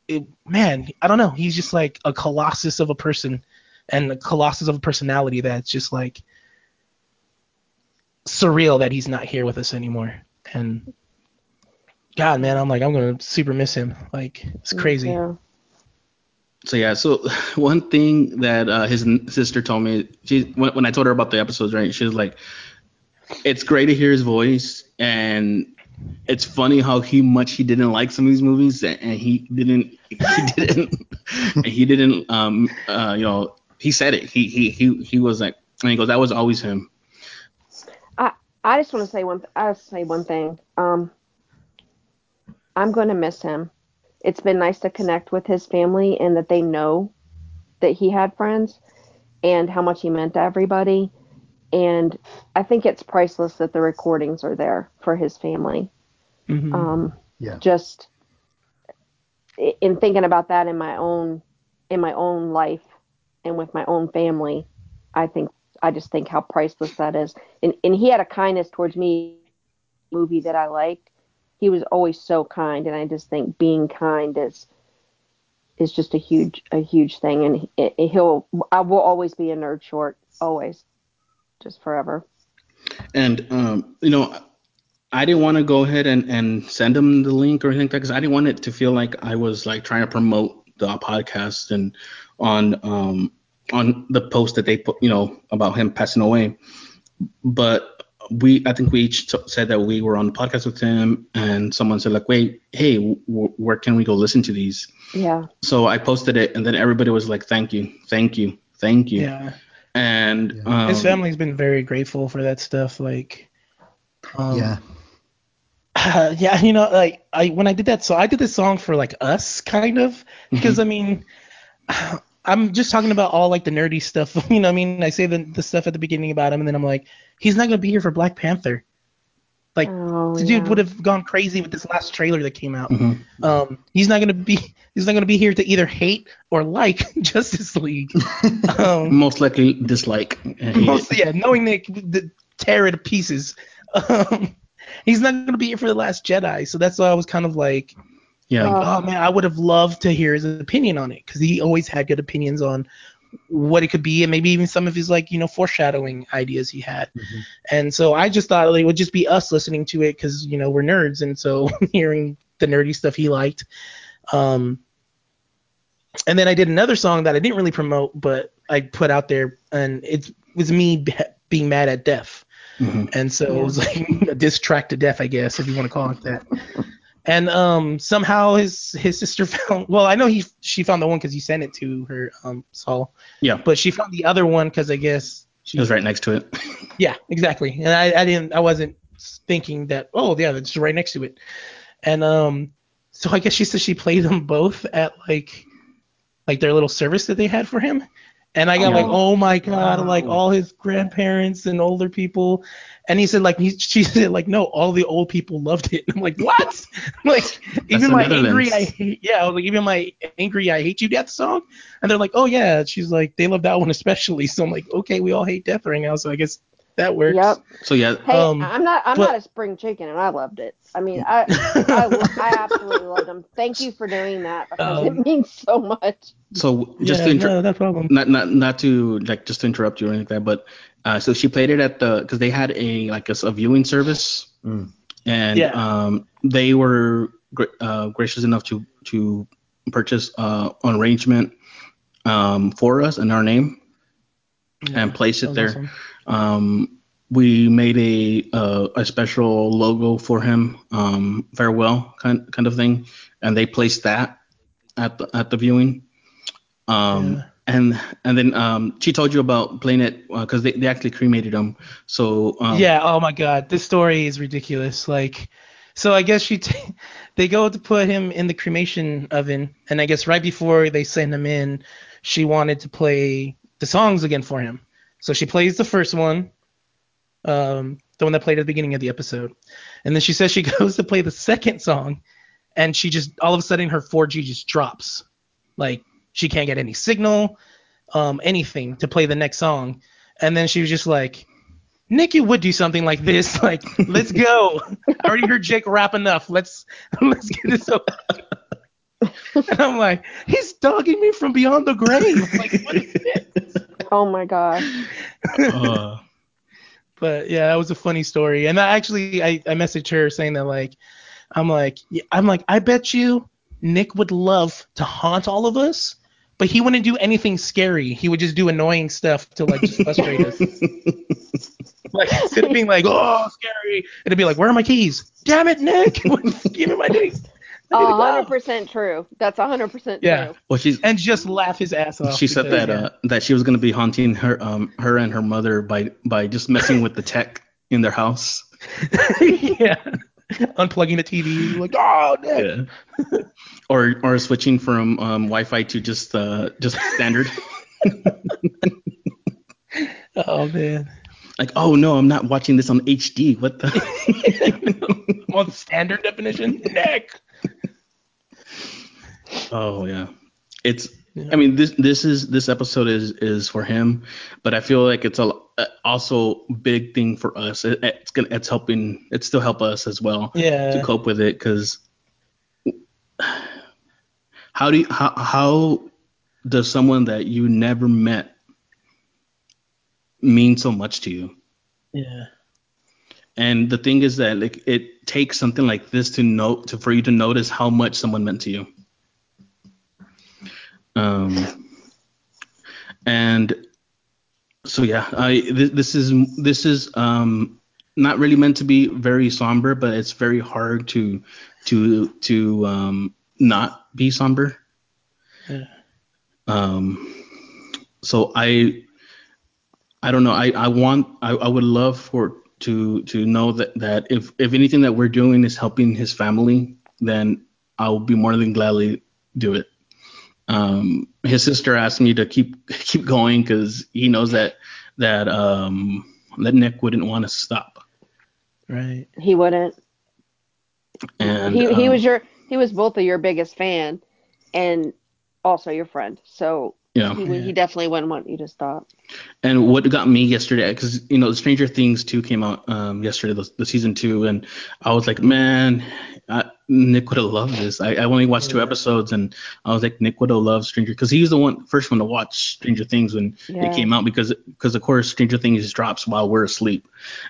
it, man, I don't know. He's just like a colossus of a person and a colossus of a personality that's just like surreal that he's not here with us anymore. And God, man, I'm like, I'm gonna super miss him. Like, it's crazy. Yeah. So yeah, so one thing that uh, his sister told me, she when, when I told her about the episodes, right? She was like, "It's great to hear his voice, and it's funny how he much he didn't like some of these movies and he didn't he didn't he didn't um uh you know he said it he he he he was like and he goes that was always him I I just want to say one. I say one thing. Um, I'm going to miss him. It's been nice to connect with his family and that they know that he had friends and how much he meant to everybody. And I think it's priceless that the recordings are there for his family. Mhm. Um, Yeah. just in thinking about that in my own in my own life and with my own family, I think I just think how priceless that is. And and he had a kindness towards me movie that I liked. He was always so kind and I just think being kind is is just a huge a huge thing and he, he'll I will always be a nerd short always just forever. and um you know I didn't want to go ahead and, and send him the link or anything because I didn't want it to feel like I was like trying to promote the podcast and on um on the post that they put you know about him passing away. But we I think we each t- said that we were on the podcast with him and someone said like wait hey w- where can we go listen to these? Yeah. So I posted it and then everybody was like thank you thank you thank you Yeah. and Yeah. um, His family's been very grateful for that stuff. Like, um, yeah. yeah, you know, like I when I did that song, I did this song for like us, kind of, because I mean, I'm just talking about all like the nerdy stuff. You know, what I mean, I say the the stuff at the beginning about him, and then I'm like, he's not gonna be here for Black Panther. Like, Oh, the yeah. dude would have gone crazy with this last trailer that came out. Mhm. Um, he's not gonna be he's not gonna be here to either hate or like Justice League. um, most likely dislike and. Mostly, yeah, knowing they could tear it to pieces. Um, he's not going to be here for the Last Jedi, so that's why I was kind of like, yeah Uh, oh man, I would have loved to hear his opinion on it because he always had good opinions on what it could be and maybe even some of his like you know foreshadowing ideas he had. Mhm. And so I just thought it would just be us listening to it because you know we're nerds, and so hearing the nerdy stuff he liked. Um, and then I did another song that I didn't really promote, but I put out there, and it was me be- being mad at death. Mhm. And so it was like a diss track to death, I guess, if you want to call it that. And um, somehow his his sister found. Well, I know he she found the one because he sent it to her, um, Saul. Yeah. But she found the other one because I guess She was right next to it. yeah, exactly. And I, I didn't I wasn't thinking that oh yeah, that's right next to it. And um so I guess she said she played them both at like like their little service that they had for him. And I got Oh. like, oh my god, Wow. like all his grandparents and older people. And he said like he she said like no, all the old people loved it. I'm like, what? like even my angry I hate yeah, I was like even my angry I hate you death song. And they're like, oh yeah. She's like, they love that one especially. So I'm like, okay, we all hate death right now, so I guess that works. Yep. So yeah, Hey, Um, I'm not I'm but- not a spring chicken and I loved it. I mean, I I, I absolutely loved them. Thank you for doing that because Um, it means so much. so just yeah, to inter- no, no problem. not not not to like just to interrupt you or anything like that, but uh, so she played it at the because they had a like a viewing service, Mm. and Yeah. um they were gra- uh, gracious enough to to purchase uh an arrangement um for us in our name and place it there. awesome. Um, we made a uh, a special logo for him, um, farewell kind kind of thing, and they placed that at the at the viewing. Um, Yeah. and and then um, she told you about playing it because they, they actually cremated him. So um, yeah. Oh my God, this story is ridiculous. Like, so I guess she t- they go to put him in the cremation oven, and I guess right before they send him in, she wanted to play the songs again for him. So she plays the first one, um, the one that played at the beginning of the episode, and then she says she goes to play the second song, and she just all of a sudden her 4G just drops, like she can't get any signal, um, anything to play the next song, and then she was just like. Nikki would do something like this, like, let's go. I already heard Jake rap enough. Let's let's get this over. And I'm like, he's dogging me from beyond the grave. Like, what is this? Oh my god. uh, But yeah, that was a funny story. And I actually I, I messaged her saying that like I'm like I'm like I bet you Nick would love to haunt all of us, but he wouldn't do anything scary. He would just do annoying stuff to like just frustrate us. like instead of being like, oh, scary, it'd be like, where are my keys? Damn it, Nick, give me my keys. I need to A go. hundred percent true. That's a hundred percent Yeah. true. Well, she's And just laugh his ass off. she said that uh, that she was gonna be haunting her um her and her mother by by just messing with the tech in their house. yeah. Unplugging the TV, like, oh, Nick. Yeah. or or switching from um, Wi-Fi to just uh just standard. Oh man. like, oh no, I'm not watching this on HD. What the? On standard definition, Nick. oh yeah, it's. Yeah. I mean, this this is this episode is is for him, but I feel like it's a a- also big thing for us. It, it's gonna it's helping. It still help us as well Yeah. to cope with it because how do you, how how does someone that you never met mean so much to you? Yeah. And the thing is that like it takes something like this to note to for you to notice how much someone meant to you. Um, and so yeah, I th- this is this is um not really meant to be very somber, but it's very hard to to to um not be somber. Yeah. Um, so I I don't know. I, I want I, I would love for to to know that, that if if anything that we're doing is helping his family, then I'll be more than gladly do it. Um, his sister asked me to keep keep going because he knows that that um that Nick wouldn't want to stop. Right. He wouldn't. And he he um, was your he was both of your biggest fan, and also your friend. So yeah. he, would he definitely wouldn't want you to stop. And what got me yesterday, because you know, Stranger Things two came out um, yesterday, the, the season two, and I was like, man, I, Nick would have loved this. I, I only watched two episodes, and I was like, Nick would have loved Stranger, because he was the one first one to watch Stranger Things when Yeah. it came out, because because of course Stranger Things drops while we're asleep,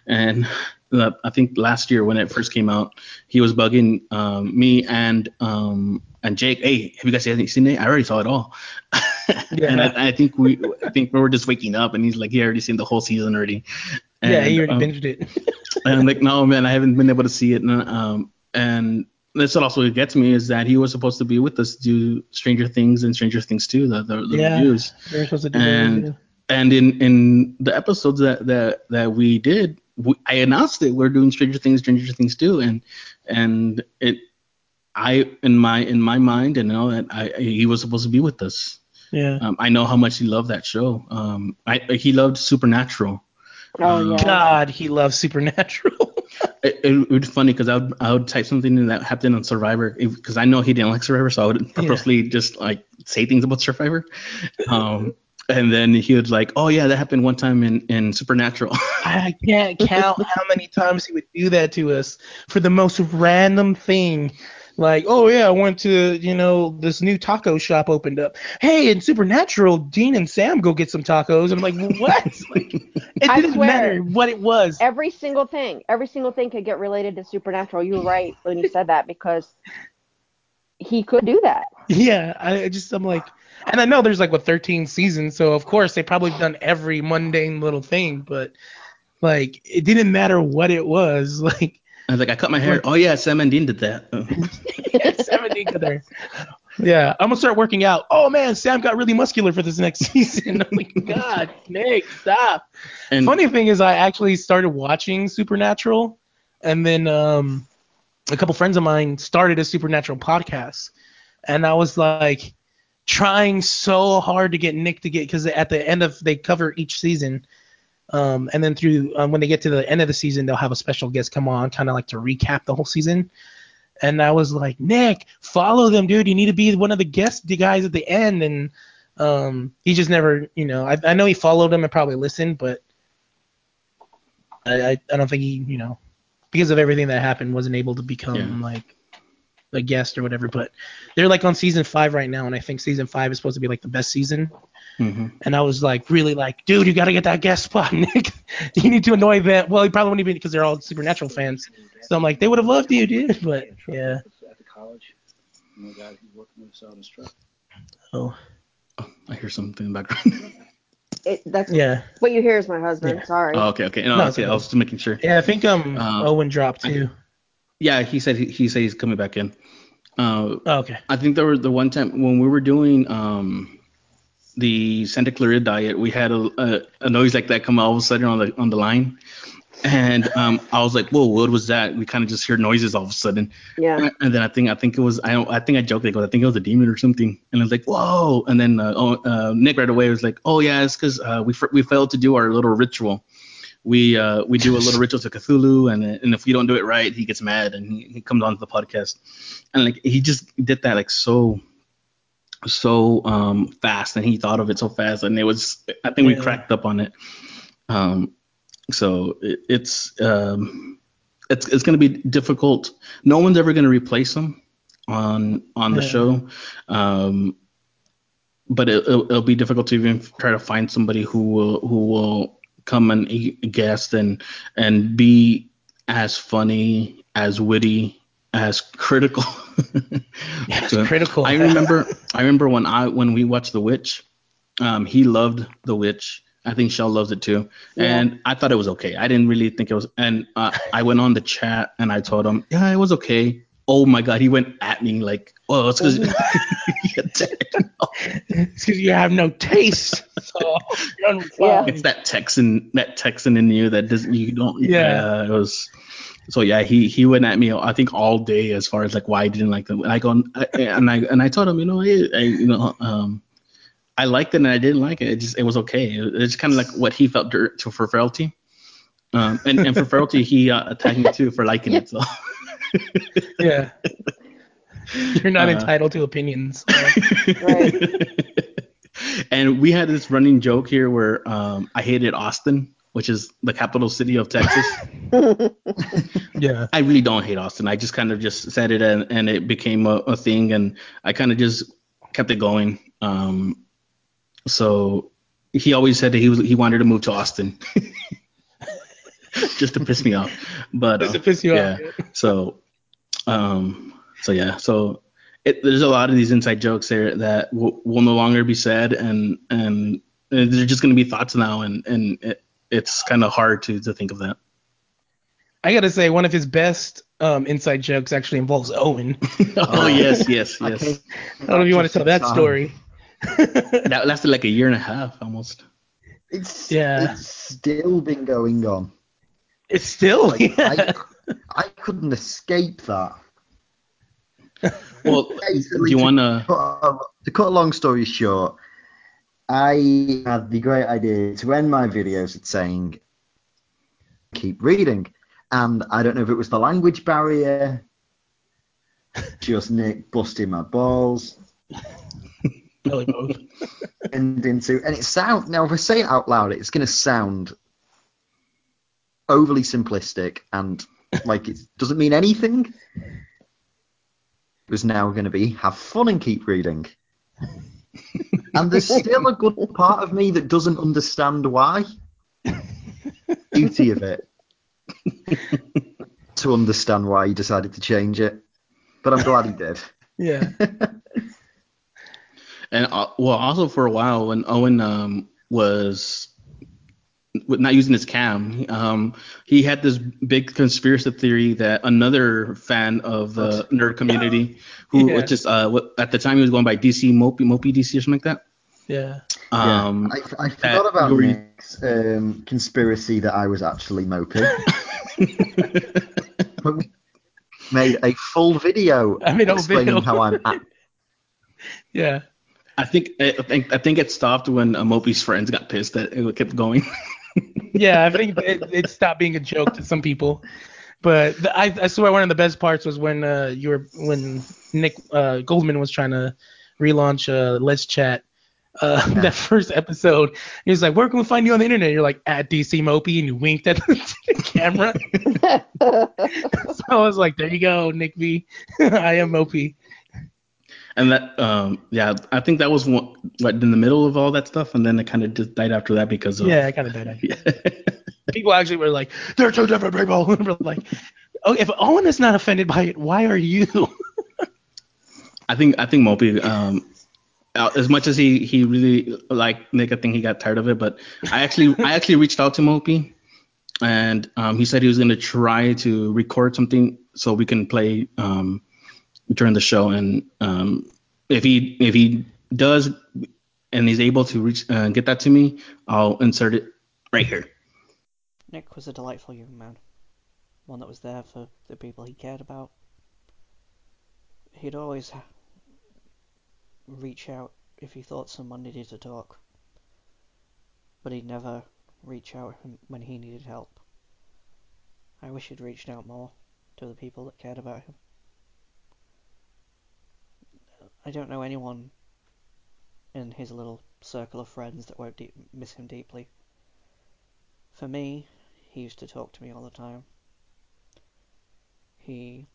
and uh, I think last year when it first came out, he was bugging um, me and um, and Jake. Hey, have you guys seen it? I already saw it all. and I, I think we I think we were just waking up, and he's like, he already seen the whole season already. yeah, he And, already um, binged it. and I'm like, no, man, I haven't been able to see it. And, um, and that's what also gets me is that he was supposed to be with us do Stranger Things and Stranger Things 2, the, the, the Yeah. reviews. They were supposed to do And that. And in, in the episodes that, that, that we did, we, I announced that We're doing Stranger Things, Stranger Things 2. And, and it, I, in my, in my mind, and know that I, he was supposed to be with us. Yeah. Um, I know how much he loved that show. Um, I, he loved Supernatural. Oh Um, yeah. God, he loves Supernatural. It, it, it was funny because I would I would type something in that happened on Survivor because I know he didn't like Survivor, so I would purposely just like say things about Survivor. Um, and then he would like, oh yeah, that happened one time in in Supernatural. I can't count how many times he would do that to us for the most random thing. Like, oh yeah, I went to, you know, this new taco shop opened up. Hey, in Supernatural, Dean and Sam go get some tacos. And I'm like, what? like, it I didn't swear. matter what it was. Every single thing, every single thing could get related to supernatural. You were right when you said that because he could do that. Yeah, I I just I'm like, and I know there's like what 13 seasons, so of course they probably done every mundane little thing, but like it didn't matter what it was. Like I was like, I cut my hair. Oh yeah, Sam and Dean did that. Uh, 70 to there. Yeah, I'm gonna start working out. Oh man, Sam got really muscular for this next season. I'm like, God, Nick, stop. and Funny thing is, I actually started watching Supernatural, and then um, a couple friends of mine started a Supernatural podcast, and I was like trying so hard to get Nick to get because at the end of they cover each season, um, and then through um, when they get to the end of the season, they'll have a special guest come on, kind of like to recap the whole season. And I was like, Nick, follow them, dude. You need to be one of the guest guys at the end. And um, he just never, you know, I, I know he followed them and probably listened, but I, I, I don't think he, you know, because of everything that happened, wasn't able to become Yeah. like a guest or whatever. But they're like on season five right now, and I think season five is supposed to be like the best season. Mhm. And I was like, really like, dude, you got to get that guest spot, Nick. you need to annoy them. Well, he probably wouldn't even because they're all Supernatural fans. So I'm like, they would have loved you, dude. But yeah. At the college, and the guy who's working with us out his truck. Oh, Oh, I hear something in the background. It, that's Yeah. what you hear is my husband. Yeah. Sorry. Oh, okay, okay. No, No, okay. I was just making sure. Yeah, I think um Uh, Owen dropped too. Yeah, he said he, he said he's coming back in. Uh, Oh, okay. I think there was the one time when we were doing um the Santa Clarita diet, we had a, a, a noise like that come all of a sudden on the on the line, and um I was like, whoa, what was that? We kind of just hear noises all of a sudden, Yeah. and then I think I think it was I don't I think I joked like I think it was a demon or something, and I was like, whoa, and then uh, oh, uh, Nick right away was like, oh yeah, it's because uh, we fr- we failed to do our little ritual. We uh, we do a little ritual to Cthulhu, and and if we don't do it right, he gets mad and he, he comes onto the podcast, and like he just did that like so so um fast, and he thought of it so fast, and it was I think we cracked up on it. Um, so it, it's um it's it's gonna be difficult. No one's ever gonna replace him on on the Yeah. show. Um, but it, it'll, it'll be difficult to even try to find somebody who will who will come and guest and and be as funny, as witty, as critical. So, critical. I remember I remember when I when we watched The Witch, um, he loved The Witch. I think Shell loves it too, Yeah. and I thought it was okay. I didn't really think it was, and uh, I went on the chat and I told him, yeah, it was okay. Oh my god, he went at me like, oh, it's because It's because you have no taste. So you're it's that Texan that Texan in you that doesn't you don't Yeah. it was so yeah he he went at me I think all day as far as like why I didn't like them. And I go and I and I told him you know hey, I, you know um I liked it and I didn't like it. It just it was okay. It- it's kind of like what he felt dir- to for Feralty um and and for Feralty he uh, attacked me too for liking it so Yeah. You're not Uh, entitled to opinions. and we had this running joke here where um I hated Austin which is the capital city of Texas yeah. I really don't hate Austin. I just kind of just said it and, and it became a, a thing and I kind of just kept it going. Um, so he always said that he was he wanted to move to Austin just to piss me off. But Just to uh, piss you yeah. off. So um, so yeah. So it, there's a lot of these inside jokes there that will, will no longer be said and and, and they're just going to be thoughts now and and it, it's kind of hard to to think of that. I gotta say, one of his best um, inside jokes actually involves Owen. oh yes, yes, yes. came I don't know if you want to tell that story. that lasted like a year and a half almost. It's Yeah. It's still been going on. It's still. Like, yeah. I, I couldn't escape that. Well, do you want to? cut a- to cut a long story short, I had the great idea to end my videos at saying, keep reading. And I don't know if it was the language barrier, just Nick busting my balls, Probably both. and into, and it sound now if I say it out loud, it's going to sound overly simplistic and like it doesn't mean anything. It was now going to be have fun and keep reading. and there's still a good part of me that doesn't understand why. Beauty of it. to understand why he decided to change it. But I'm glad he did. Yeah. And uh, well, also for a while when Owen um, was with not using his cam, um, he had this big conspiracy theory that another fan of the nerd community, who Yeah. was just uh, what, at the time he was going by DC Mopey Mopey DC or something like that. Yeah. Um, I, I forgot about Yuri- Nick's um, conspiracy that I was actually moping. Made a full video I made a whole explaining video. how I'm at Yeah. I think I think I think it stopped when uh, Mopey's friends got pissed that it kept going. Yeah, I think it, it stopped being a joke to some people. But the, I, I swear one of the best parts was when uh, you were when Nick uh, Goldman was trying to relaunch uh, Let's Chat. Uh, that first episode, he was like, "Where can we find you on the internet?" You're like, "At DC Mopey," and you winked at the camera. so I was like, "There you go, Nick V. I am Mopey." And that, um, yeah, I think that was one, what in the middle of all that stuff, and then it kind of just died after that because of Yeah, I kind of died That. People actually were like, "They're two different people." And we're like, "Oh, if Owen is not offended by it, why are you?" I think I think Mopey, um, uh, as much as he he really like Nick, I think he got tired of it. But I actually I actually reached out to Mopey, and um, he said he was gonna try to record something so we can play um, during the show. And um, if he if he does and he's able to reach uh, get that to me, I'll insert it right here. Nick was a delightful young man, one that was there for the people he cared about. He'd always reach out if he thought someone needed to talk, but he'd never reach out when he needed help. I wish he'd reached out more to the people that cared about him. I don't know anyone in his little circle of friends that won't miss him deeply. For me, he used to talk to me all the time. He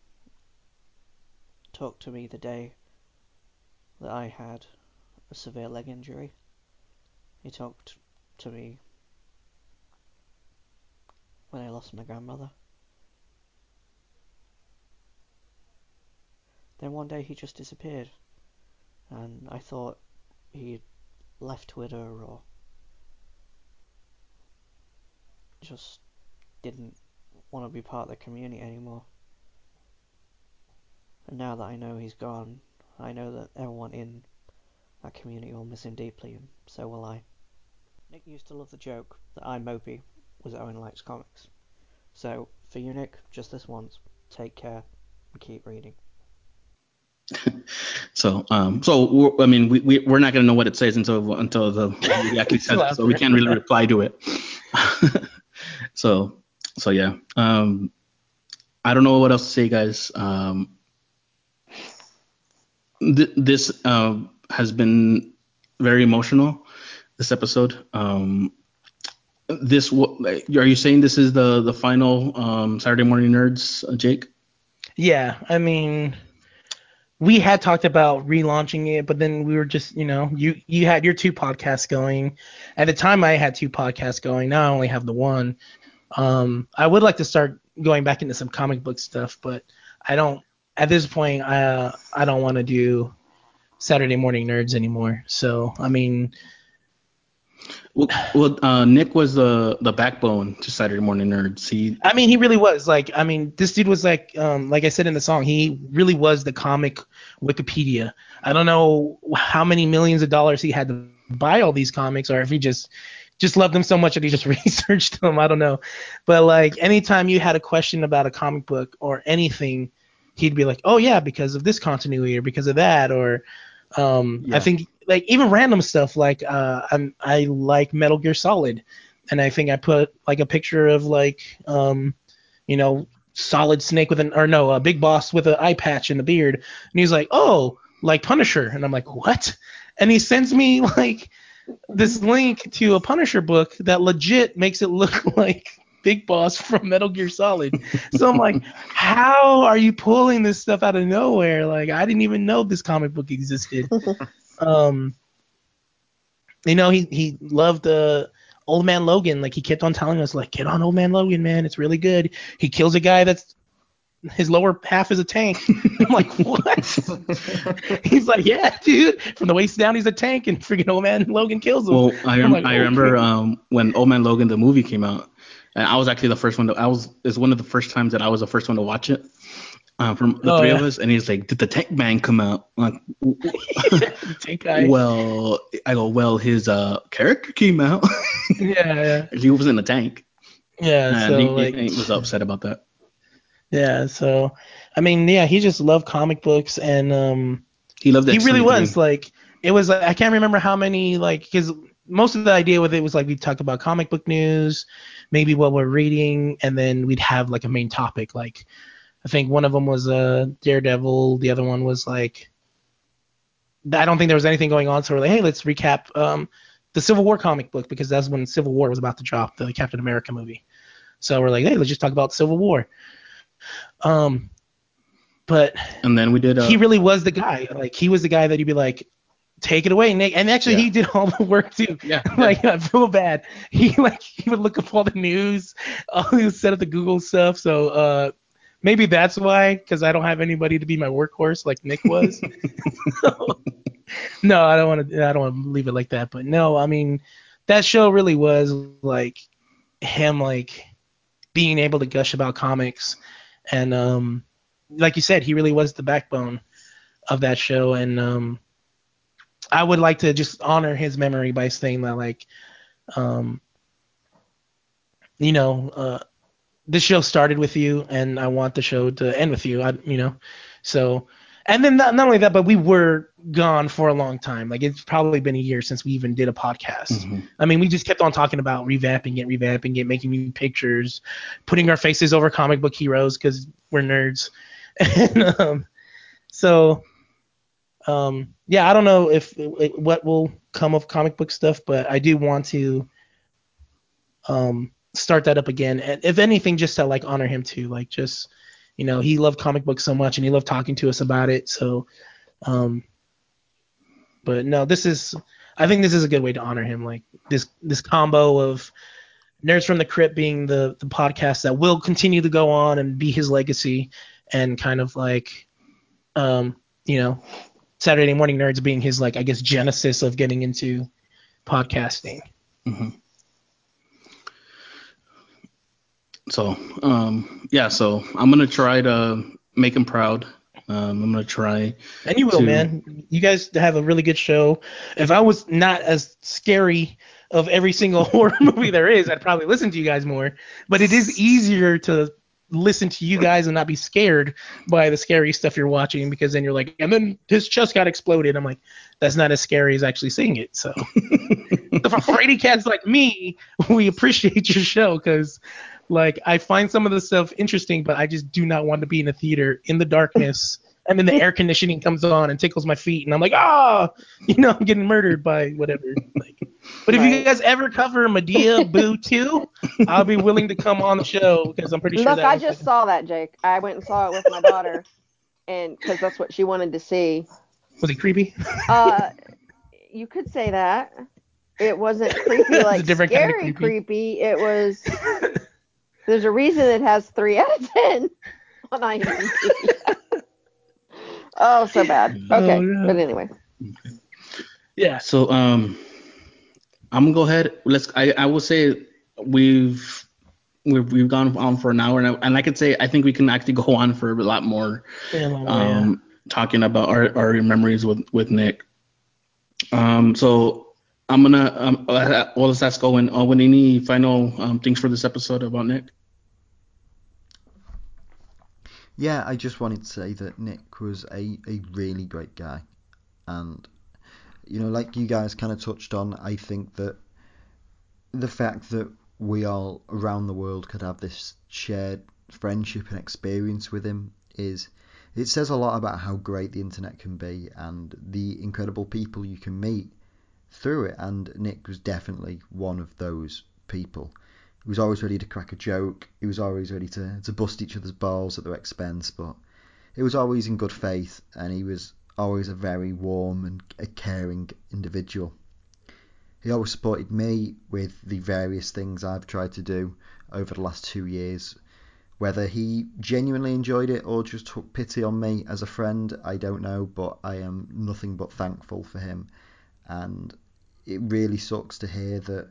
talked to me the day that I had a severe leg injury. He talked to me when I lost my grandmother. Then one day he just disappeared, and I thought he'd left Twitter or just didn't want to be part of the community anymore. And now that I know he's gone, I know that everyone in that community will miss him deeply, and so will I. Nick used to love the joke that I, Mopey, was Owen Likes Comics. So, for you, Nick, just this once, take care and keep reading. so, um, so I mean, we, we we're not gonna know what it says until until the he actually says it, so we can't really reply to it. so, so yeah. Um, I don't know what else to say, guys. Um, th- this uh, has been very emotional. This episode. Um, this are you saying this is the the final um, Saturday Morning Nerds, uh, Jake? Yeah, I mean, we had talked about relaunching it, but then we were just, you know, you you had your two podcasts going. At the time, I had two podcasts going. Now I only have the one. Um, I would like to start going back into some comic book stuff, but I don't. At this point, I uh, I don't want to do Saturday morning nerds anymore. So I mean, well, well uh, Nick was the the backbone to Saturday Morning Nerds. He, I mean, he really was. Like, I mean, this dude was like, um, like I said in the song, he really was the comic Wikipedia. I don't know how many millions of dollars he had to buy all these comics, or if he just just loved them so much that he just researched them. I don't know, but like anytime you had a question about a comic book or anything, he'd be like, oh yeah, because of this continuity or because of that, or um, yeah. I think like even random stuff like uh, I'm I like Metal Gear Solid, and I think I put like a picture of like um, you know Solid Snake with an or no a Big Boss with an eye patch and a beard, and he's like oh like Punisher, and I'm like what? And he sends me like this link to a Punisher book that legit makes it look like Big Boss from Metal Gear Solid. So I'm like, how are you pulling this stuff out of nowhere? Like I didn't even know this comic book existed. um, you know, he he loved uh, Old Man Logan. Like he kept on telling us, like, get on Old Man Logan, man. It's really good. He kills a guy that's his lower half is a tank. I'm like, what? he's like, yeah, dude. From the waist down, he's a tank, and freaking old man Logan kills him. Well, I, rem- like, I remember um, when Old Man Logan the movie came out, and I was actually the first one. To, I was it's one of the first times that I was the first one to watch it uh, from the oh, three yeah. of us, and he's like, "Did the Tank Man come out?" I'm like, tank guy. Well, I go, "Well, his uh character came out." yeah, yeah. He was in the tank. Yeah, and so he, like, he was upset about that. Yeah, so I mean, yeah, he just loved comic books, and um, he loved. That. He really was like, it was like I can't remember how many like because most of the idea with it was like we talked about comic book news, maybe what we're reading, and then we'd have like a main topic like I think one of them was uh, Daredevil. The other one was like, I don't think there was anything going on. So we're like, hey, let's recap um, the Civil War comic book because that's when Civil War was about to drop, the Captain America movie. So we're like, hey, let's just talk about Civil War. Um, but and then we did. Uh, he really was the guy. Like he was the guy that you'd be like, take it away, Nick. And actually, yeah. he did all the work too. Yeah. like I feel bad. He like he would look up all the news. Uh, he would set up the Google stuff. So uh, maybe that's why, because I don't have anybody to be my workhorse like Nick was. no, I don't want to. I don't want to leave it like that. But no, I mean, that show really was like him like being able to gush about comics, and um, like you said, he really was the backbone of that show, and um, I would like to just honor his memory by saying that like, um, you know, uh, this show started with you, and I want the show to end with you. I, you know, so and then not, not only that, but we were gone for a long time. Like it's probably been a year since we even did a podcast. Mm-hmm. I mean, we just kept on talking about revamping it, revamping it, making new pictures, putting our faces over comic book heroes because we're nerds. and um, so, um, yeah, I don't know if what will come of comic book stuff, but I do want to um, start that up again. And if anything, just to like honor him too, like just you know, he loved comic books so much and he loved talking to us about it. So, um, but no, this is, I think this is a good way to honor him. Like this, this combo of Nerds from the Crypt being the, the podcast that will continue to go on and be his legacy and kind of like, um, you know, Saturday Morning Nerds being his, like, I guess, genesis of getting into podcasting. Mm-hmm. So, um, yeah, so I'm gonna try to make him proud. Um, I'm gonna try. And you will, to- man. You guys have a really good show. If I was not as scary of every single horror movie there is, I'd probably listen to you guys more. But it is easier to listen to you guys and not be scared by the scary stuff you're watching because then you're like, and then his chest got exploded. I'm like, that's not as scary as actually seeing it. So, so for Frady cats like me, we appreciate your show because like I find some of the stuff interesting, but I just do not want to be in a theater in the darkness. And then the air conditioning comes on and tickles my feet, and I'm like, ah, you know, I'm getting murdered by whatever. Like, but if you guys ever cover Madea Boo 2, I'll be willing to come on the show because I'm pretty sure Look, I just like- saw that, Jake. I went and saw it with my daughter, and because that's what she wanted to see. was it creepy. Uh, you could say that. It wasn't creepy like different kind of scary creepy. creepy. It was. There's a reason it has three out of ten on IMDb. oh, so bad. Okay, Oh, no. but anyway. Yeah. So um, I'm gonna go ahead. Let's. I I will say we've we've we've gone on for an hour, and I, and I could say I think we can actually go on for a lot more, Yeah, long way, um, talking about our our memories with with Nick. Um, so I'm gonna um, well let's ask Owen. Owen, any final um, things for this episode about Nick? Yeah, I just wanted to say that Nick was a, a really great guy. And, you know, like you guys kind of touched on, I think that the fact that we all around the world could have this shared friendship and experience with him is. It says a lot about how great the internet can be and the incredible people you can meet through it. And Nick was definitely one of those people. He was always ready to crack a joke. He was always ready to, to bust each other's balls at their expense, but it was always in good faith, and he was always a very warm and a caring individual. He always supported me with the various things I've tried to do over the last two years. Whether he genuinely enjoyed it or just took pity on me as a friend, I don't know, but I am nothing but thankful for him. And it really sucks to hear that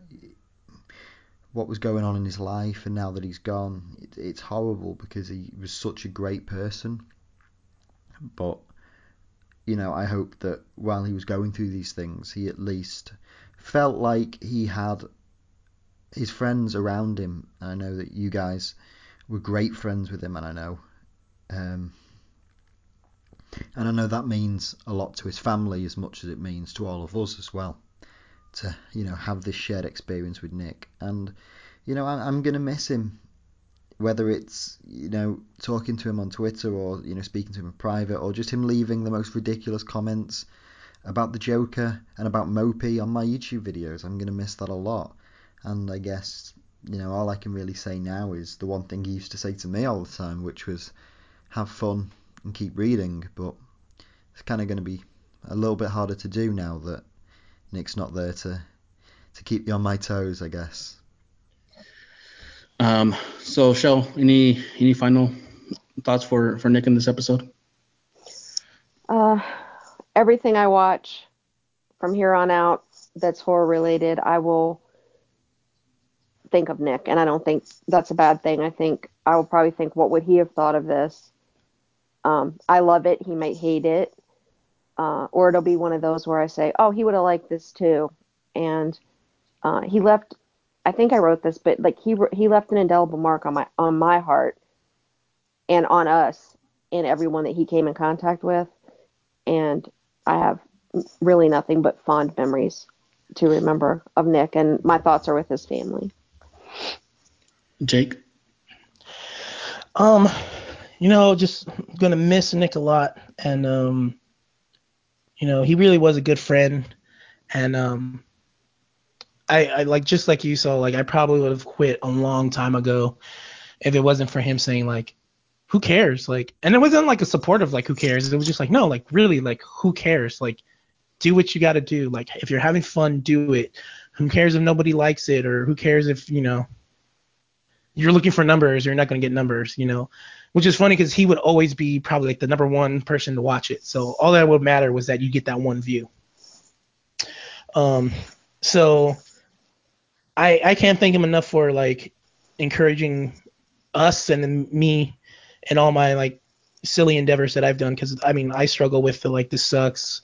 what was going on in his life and now that he's gone it, it's horrible because he was such a great person. But you know i hope that while he was going through these things he at least felt like he had his friends around him. I know that you guys were great friends with him and i know um, and i know that means a lot to his family as much as it means to all of us as well to you know have this shared experience with Nick, and you know I, I'm gonna miss him, whether it's you know talking to him on Twitter or you know speaking to him in private or just him leaving the most ridiculous comments about the Joker and about Mopey on my YouTube videos. I'm gonna miss that a lot, and I guess you know all I can really say now is the one thing he used to say to me all the time, which was have fun and keep reading, but it's kind of going to be a little bit harder to do now that Nick's not there to to keep you on my toes, I guess. Um, so Shell, any any final thoughts for for Nick in this episode? Uh, everything I watch from here on out that's horror related, I will think of Nick, and I don't think that's a bad thing. I think I will probably think, what would he have thought of this? Um, I love it. He might hate it, uh, or it'll be one of those where I say, oh, he would have liked this too, and uh, he left. I think I wrote this, but like he he left an indelible mark on my on my heart and on us and everyone that he came in contact with, and I have really nothing but fond memories to remember of Nick, and my thoughts are with his family. Jake. Um, you know, just gonna miss Nick a lot, and um, you know, he really was a good friend, and um, I, I like just like you saw, like I probably would have quit a long time ago if it wasn't for him saying like, who cares, like, and it wasn't like a supportive like who cares, it was just like no, like really, like who cares, like do what you got to do, like if you're having fun, do it. Who cares if nobody likes it, or who cares if you know you're looking for numbers, you're not going to get numbers, you know. Which is funny because he would always be probably like the number one person to watch it. So all that would matter was that you get that one view. Um, so I I can't thank him enough for like encouraging us and me and all my like silly endeavors that I've done because I mean I struggle with the like this sucks.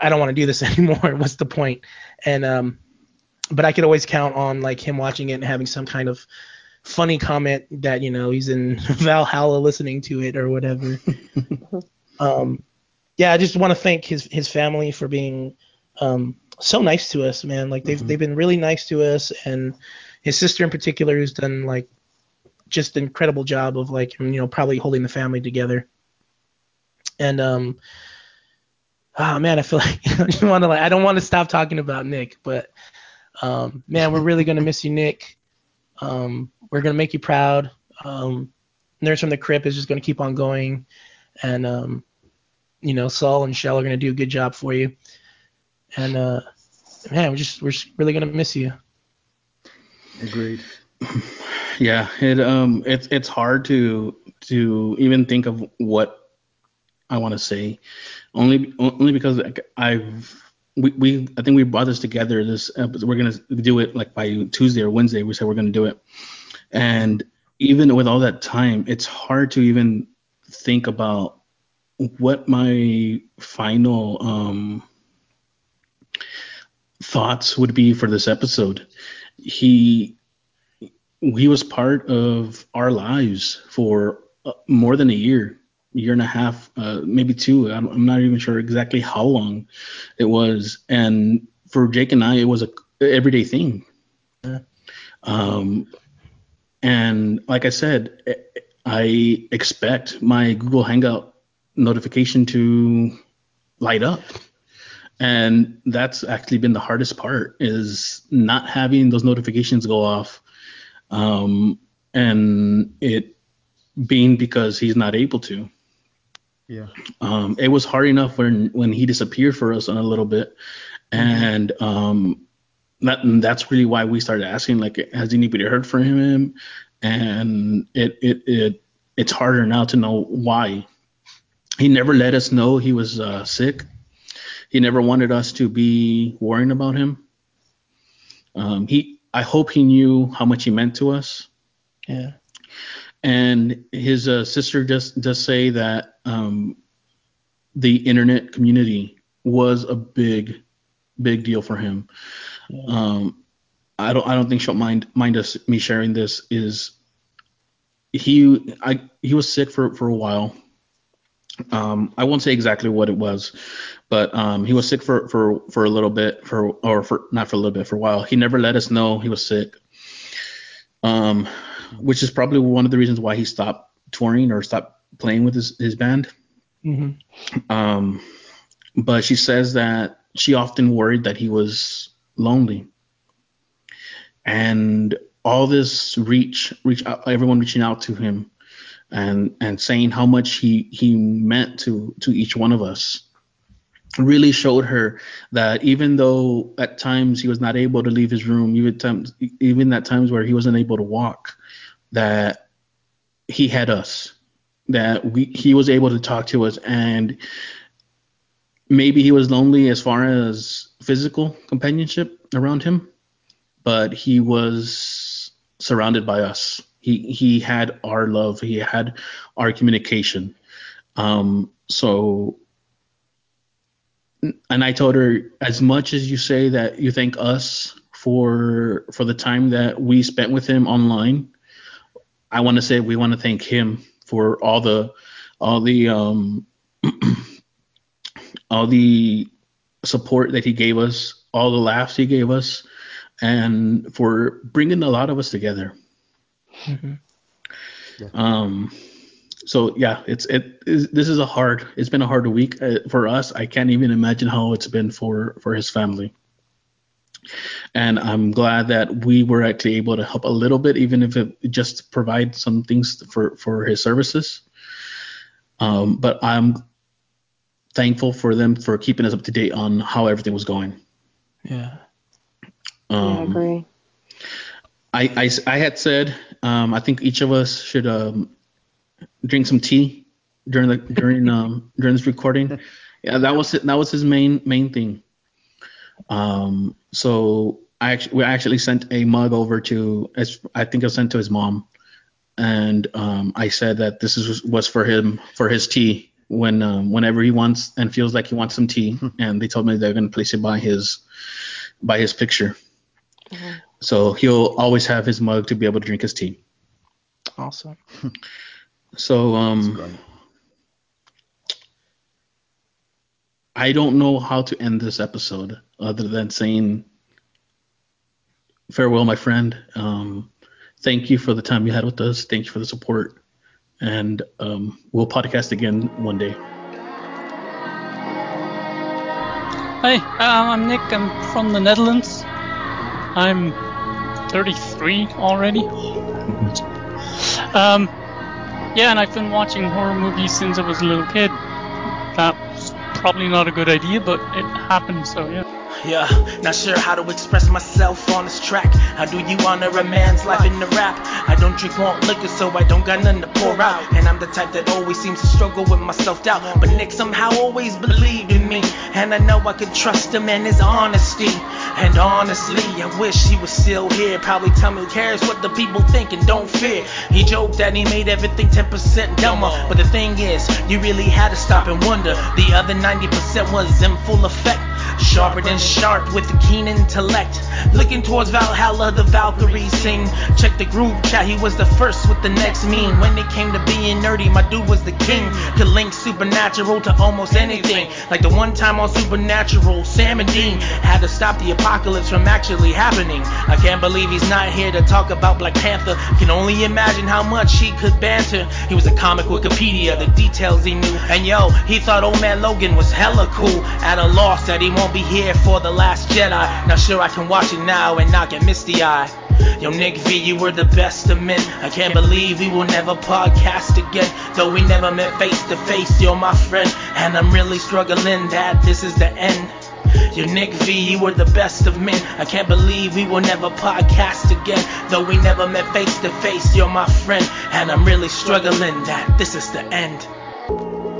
I don't want to do this anymore. What's the point? And um, but I could always count on like him watching it and having some kind of funny comment that you know he's in Valhalla listening to it or whatever. um, yeah, I just want to thank his his family for being um, so nice to us, man. Like they've mm-hmm. they've been really nice to us, and his sister in particular has done like just an incredible job of like you know probably holding the family together. And um, oh man, I feel like I just want to like I don't want to stop talking about Nick, but um, man, we're really gonna miss you, Nick. Um, we're gonna make you proud. Um, Nerds from the Crypt is just gonna keep on going, and um, you know, Saul and Shell are gonna do a good job for you. And uh, man, we're just we're just really gonna miss you. Agreed. Yeah, it um it's it's hard to to even think of what I want to say, only only because I've we, we I think we brought this together. This episode, we're gonna do it like by Tuesday or Wednesday. We said we're gonna do it, and even with all that time, it's hard to even think about what my final um, thoughts would be for this episode. He he was part of our lives for uh, more than a year year and a half, uh, maybe two. I'm, I'm, not even sure exactly how long it was. And for Jake and I, it was a everyday thing. Um, and like I said, I expect my Google Hangout notification to light up. And that's actually been the hardest part is not having those notifications go off. Um, and it being because he's not able to. Yeah. Um, it was hard enough when when he disappeared for us on a little bit, and um, that that's really why we started asking like, has anybody heard from him? And it it it it's harder now to know why. He never let us know he was uh, sick. He never wanted us to be worrying about him. Um, he I hope he knew how much he meant to us. Yeah and his uh, sister just does say that um, the internet community was a big big deal for him. Um, I don't I don't think she'll mind mind us me sharing this is he I he was sick for for a while. Um, I won't say exactly what it was, but um, he was sick for for for a little bit for or for not for a little bit for a while. He never let us know he was sick. Um, which is probably one of the reasons why he stopped touring or stopped playing with his, his band. Mm-hmm. Um, but she says that she often worried that he was lonely. And all this reach, reach out, everyone reaching out to him and and saying how much he he meant to to each one of us really showed her that even though at times he was not able to leave his room, even times even at times where he wasn't able to walk, that he had us, that we he was able to talk to us and maybe he was lonely as far as physical companionship around him, but he was surrounded by us. He he had our love. He had our communication. Um, so, and I told her as much as you say that you thank us for for the time that we spent with him online, I want to say we want to thank him for all the all the um all the support that he gave us, all the laughs he gave us, and for bringing a lot of us together. Mm-hmm. Yeah. Um, so yeah, it's it is, this is a hard. It's been a hard week uh, for us. I can't even imagine how it's been for for his family. And I'm glad that we were actually able to help a little bit, even if it just provide some things for for his services. Um, but I'm thankful for them for keeping us up to date on how everything was going. Yeah. Um, yeah, I agree. I, I, I had said um, I think each of us should um, drink some tea during the during um, during this recording. Yeah, that was it. That was his main main thing. Um, so I actually we actually sent a mug over to as I think I sent to his mom, and um, I said that this is was for him for his tea when um, whenever he wants and feels like he wants some tea, and they told me they're gonna place it by his by his picture. Mhm. So he'll always have his mug to be able to drink his tea. Awesome. So um. I don't know how to end this episode other than saying farewell, my friend. Um, thank you for the time you had with us. Thank you for the support, and um, we'll podcast again one day. Hi, um, I'm Nick. I'm from the Netherlands. I'm 33 already. Um, yeah, and I've been watching horror movies since I was a little kid. That's probably not a good idea, but it happened, so yeah. Yeah, not sure how to express myself on this track. How do you honor a man's life in the rap? I don't drink want liquor, so I don't got nothing to pour out. And I'm the type that always seems to struggle with my self doubt. But Nick somehow always believed in me. And I know I could trust him and his honesty. And honestly, I wish he was still here. Probably tell me who cares what the people think and don't fear. He joked that he made everything 10% dumber. But the thing is, you really had to stop and wonder. The other 90% was in full effect. Sharper than sharp with the keen intellect. Looking towards Valhalla, the Valkyries sing. Check the group chat, he was the first with the next meme. When it came to being nerdy, my dude was the king. Could link supernatural to almost anything. Like the one time on Supernatural, Sam and Dean had to stop the apocalypse from actually happening. I can't believe he's not here to talk about Black Panther. Can only imagine how much he could banter. He was a comic Wikipedia, the details he knew. And yo, he thought old man Logan was hella cool. At a loss that he won't be here for the last Jedi. Not sure I can watch it now and not get misty eye. Yo, Nick V, you were the best of men. I can't believe we will never podcast again. Though we never met face to face, you're my friend. And I'm really struggling that this is the end. Yo, Nick V, you were the best of men. I can't believe we will never podcast again. Though we never met face to face, you're my friend. And I'm really struggling that this is the end.